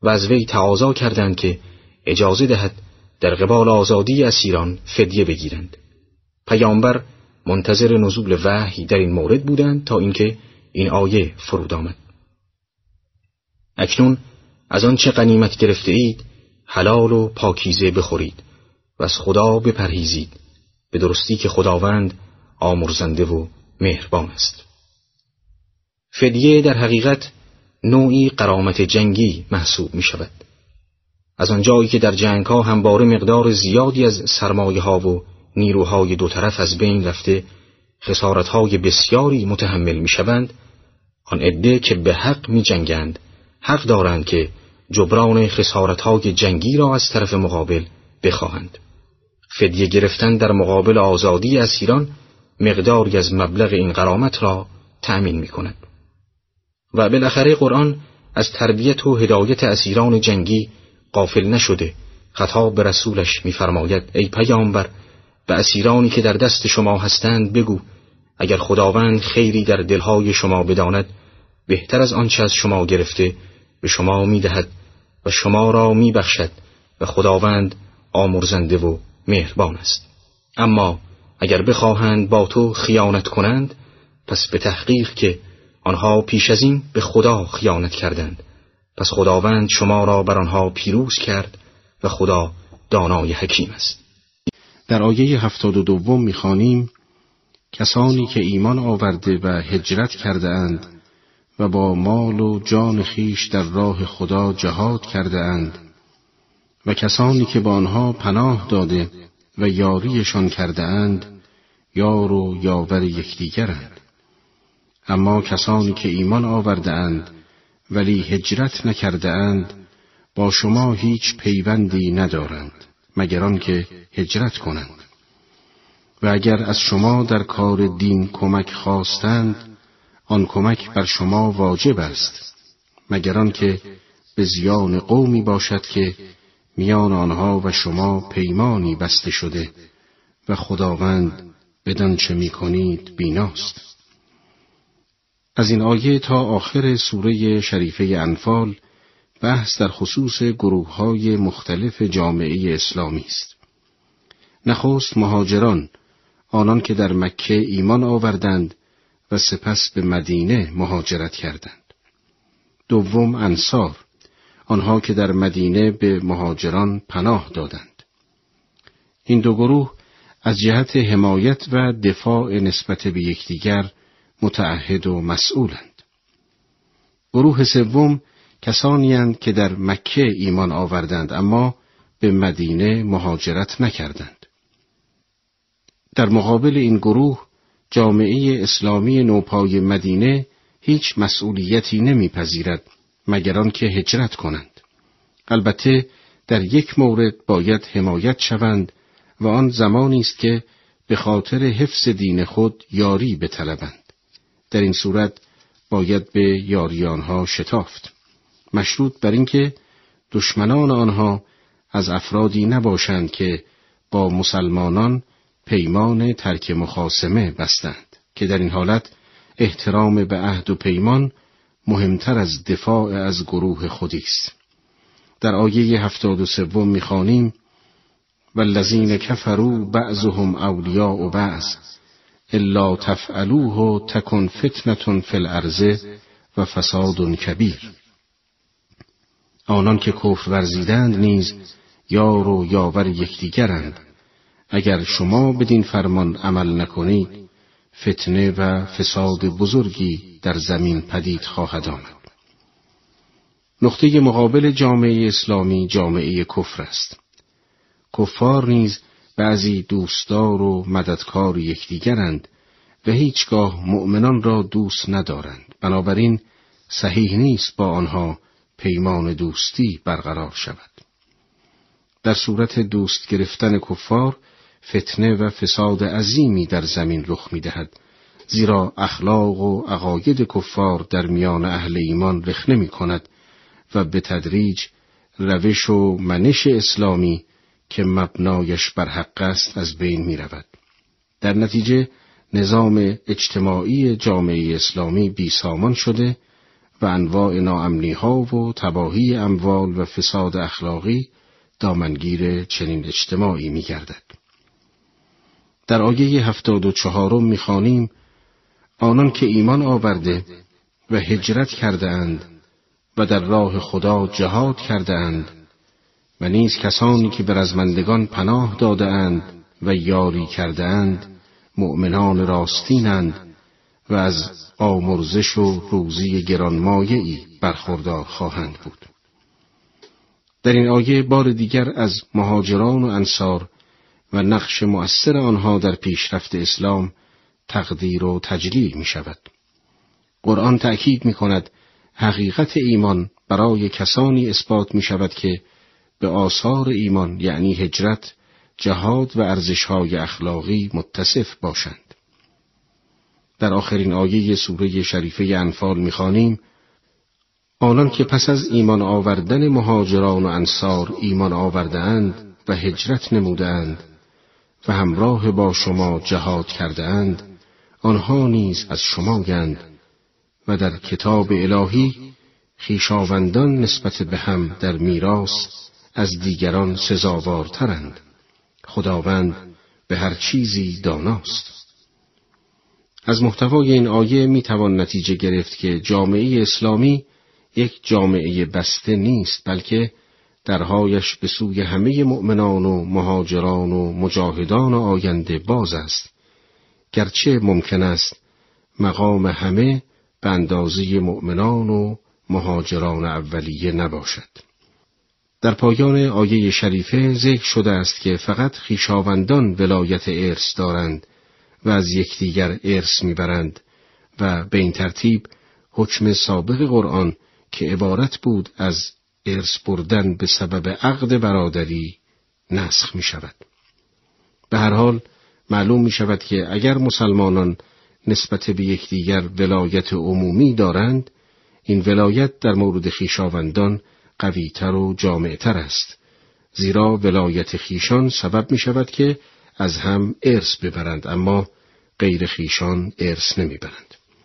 و از وی تعاضا کردند که اجازه دهد در قبال آزادی اسیران فدیه بگیرند. پیامبر منتظر نزول وحی در این مورد بودند تا اینکه این آیه فرود آمد. اکنون از آنچه غنیمت گرفته اید حلال و پاکیزه بخورید و از خدا بپرهیزید به درستی که خداوند آمرزنده و مهربان است. فدیه در حقیقت نوعی قرامت جنگی محسوب می شود از آنجایی که در جنگ ها همواره مقدار زیادی از سرمایه ها و نیروهای دو طرف از بین رفته خسارت های بسیاری متحمل می شوند آن عده که به حق می جنگند حق دارند که جبران خسارت های جنگی را از طرف مقابل بخواهند. فدیه گرفتن در مقابل آزادی اسیران مقداری از مبلغ این قرامت را تأمین می کند و بالاخره قرآن از تربیت و هدایت اسیران جنگی قافل نشده. خطاب به رسولش میفرماید ای پیامبر به اسیرانی که در دست شما هستند بگو اگر خداوند خیری در دلهای شما بداند بهتر از آنچه از شما گرفته به شما می‌دهد و شما را میبخشد و خداوند آمرزنده و مهربان است. اما اگر بخواهند با تو خیانت کنند پس به تحقیق که آنها پیش از این به خدا خیانت کردند. پس خداوند شما را بر آنها پیروز کرد و خدا دانای حکیم است. در آیه هفتاد و دوم می‌خوانیم کسانی که ایمان آورده و هجرت کرده اند و با مال و جان خیش در راه خدا جهاد کرده اند و کسانی که با آنها پناه داده و یاریشان کرده اند یار و یاور یکدیگرند. اما کسانی که ایمان آورده اند ولی هجرت نکرده اند با شما هیچ پیوندی ندارند مگر آنکه هجرت کنند. و اگر از شما در کار دین کمک خواستند آن کمک بر شما واجب است مگر آنکه به زیان قومی باشد که میان آنها و شما پیمانی بسته شده و خداوند بدان چه می کنید بیناست از این آیه تا آخر سوره شریفه انفال بحث در خصوص گروه های مختلف جامعه اسلامی است. نخست مهاجران آنان که در مکه ایمان آوردند و سپس به مدینه مهاجرت کردند. دوم انصار آنها که در مدینه به مهاجران پناه دادند. این دو گروه از جهت حمایت و دفاع نسبت به یکدیگر متعهد و مسئولند. گروه سوم کسانی که در مکه ایمان آوردند اما به مدینه مهاجرت نکردند. در مقابل این گروه جامعه اسلامی نوپای مدینه هیچ مسئولیتی نمیپذیرد مگر آنکه هجرت کنند. البته در یک مورد باید حمایت شوند و آن زمانی است که به خاطر حفظ دین خود یاری بطلبند. در این صورت باید به یاری آنها شتافت مشروط بر اینکه دشمنان آنها از افرادی نباشند که با مسلمانان پیمان ترک مخاسمه بستند که در این حالت احترام به عهد و پیمان مهمتر از دفاع از گروه خودی است. در آیه هفتاد و سوم می‌خوانیم والذین کفروا بعضهم اولیاء و الا تفعلوه تکن فتنة فی الارض و فساد کبیر. آنان که کفر ورزیدند نیز یار و یاور یکدیگرند. اگر شما بدین فرمان عمل نکنید فتنه و فساد بزرگی در زمین پدید خواهد آمد. نقطه مقابل جامعه اسلامی جامعه کفر است. کفار نیز بعضی دوستدار و مددکار یکدیگرند و هیچگاه مؤمنان را دوست ندارند. بنابراین صحیح نیست با آنها پیمان دوستی برقرار شود. در صورت دوست گرفتن کفار فتنه و فساد عظیمی در زمین رخ می دهد زیرا اخلاق و عقاید کفار در میان اهل ایمان رخنه می کند و به تدریج روش و منش اسلامی که مبنایش بر حق است از بین می رود. در نتیجه نظام اجتماعی جامعه اسلامی بی سامان شده و انواع ناامنی ها و تباهی اموال و فساد اخلاقی دامنگیر چنین اجتماعی می گردد. در آیه هفتاد و چهارم می خانیم آنان که ایمان آورده و هجرت کرده اند و در راه خدا جهاد کرده اند و نیز کسانی که به رزمندگان پناه داده اند و یاری کرده اند مؤمنان راستینند و از آمرزش و روزی گرانمایهی برخوردار خواهند بود. در این آیه بار دیگر از مهاجران و انصار و نقش مؤثر آنها در پیشرفت اسلام تقدیر و تجلیل می شود. قرآن تأکید می کند حقیقت ایمان برای کسانی اثبات می شود که به آثار ایمان یعنی هجرت، جهاد و ارزشهای اخلاقی متصف باشند. در آخرین آیه سوره شریفه انفال می‌خوانیم آنان که پس از ایمان آوردن مهاجران و انصار ایمان آوردهاند و هجرت نمودند و همراه با شما جهاد کرده اند آنها نیز از شما گند و در کتاب الهی خیشاوندان نسبت به هم در میراث از دیگران سزاوارترند. خداوند به هر چیزی داناست. از محتوای این آیه می توان نتیجه گرفت که جامعه اسلامی یک جامعه بسته نیست بلکه درهایش به سوی همه مؤمنان و مهاجران و مجاهدان آینده باز است. گرچه ممکن است مقام همه به اندازه مؤمنان و مهاجران اولیه نباشد. در پایان آیه شریفه ذکر شده است که فقط خیشاوندان ولایت ارث دارند و از یکدیگر ارث می‌برند و به این ترتیب حکم سابق قرآن که عبارت بود از ارث بردن به سبب عقد برادری نسخ می شود. به هر حال معلوم می شود که اگر مسلمانان نسبت به یکدیگر ولایت عمومی دارند این ولایت در مورد خیشاوندان قویتر و جامعتر است زیرا ولایت خیشان سبب می شود که از هم ارث ببرند اما غیر خیشان ارث نمی‌برند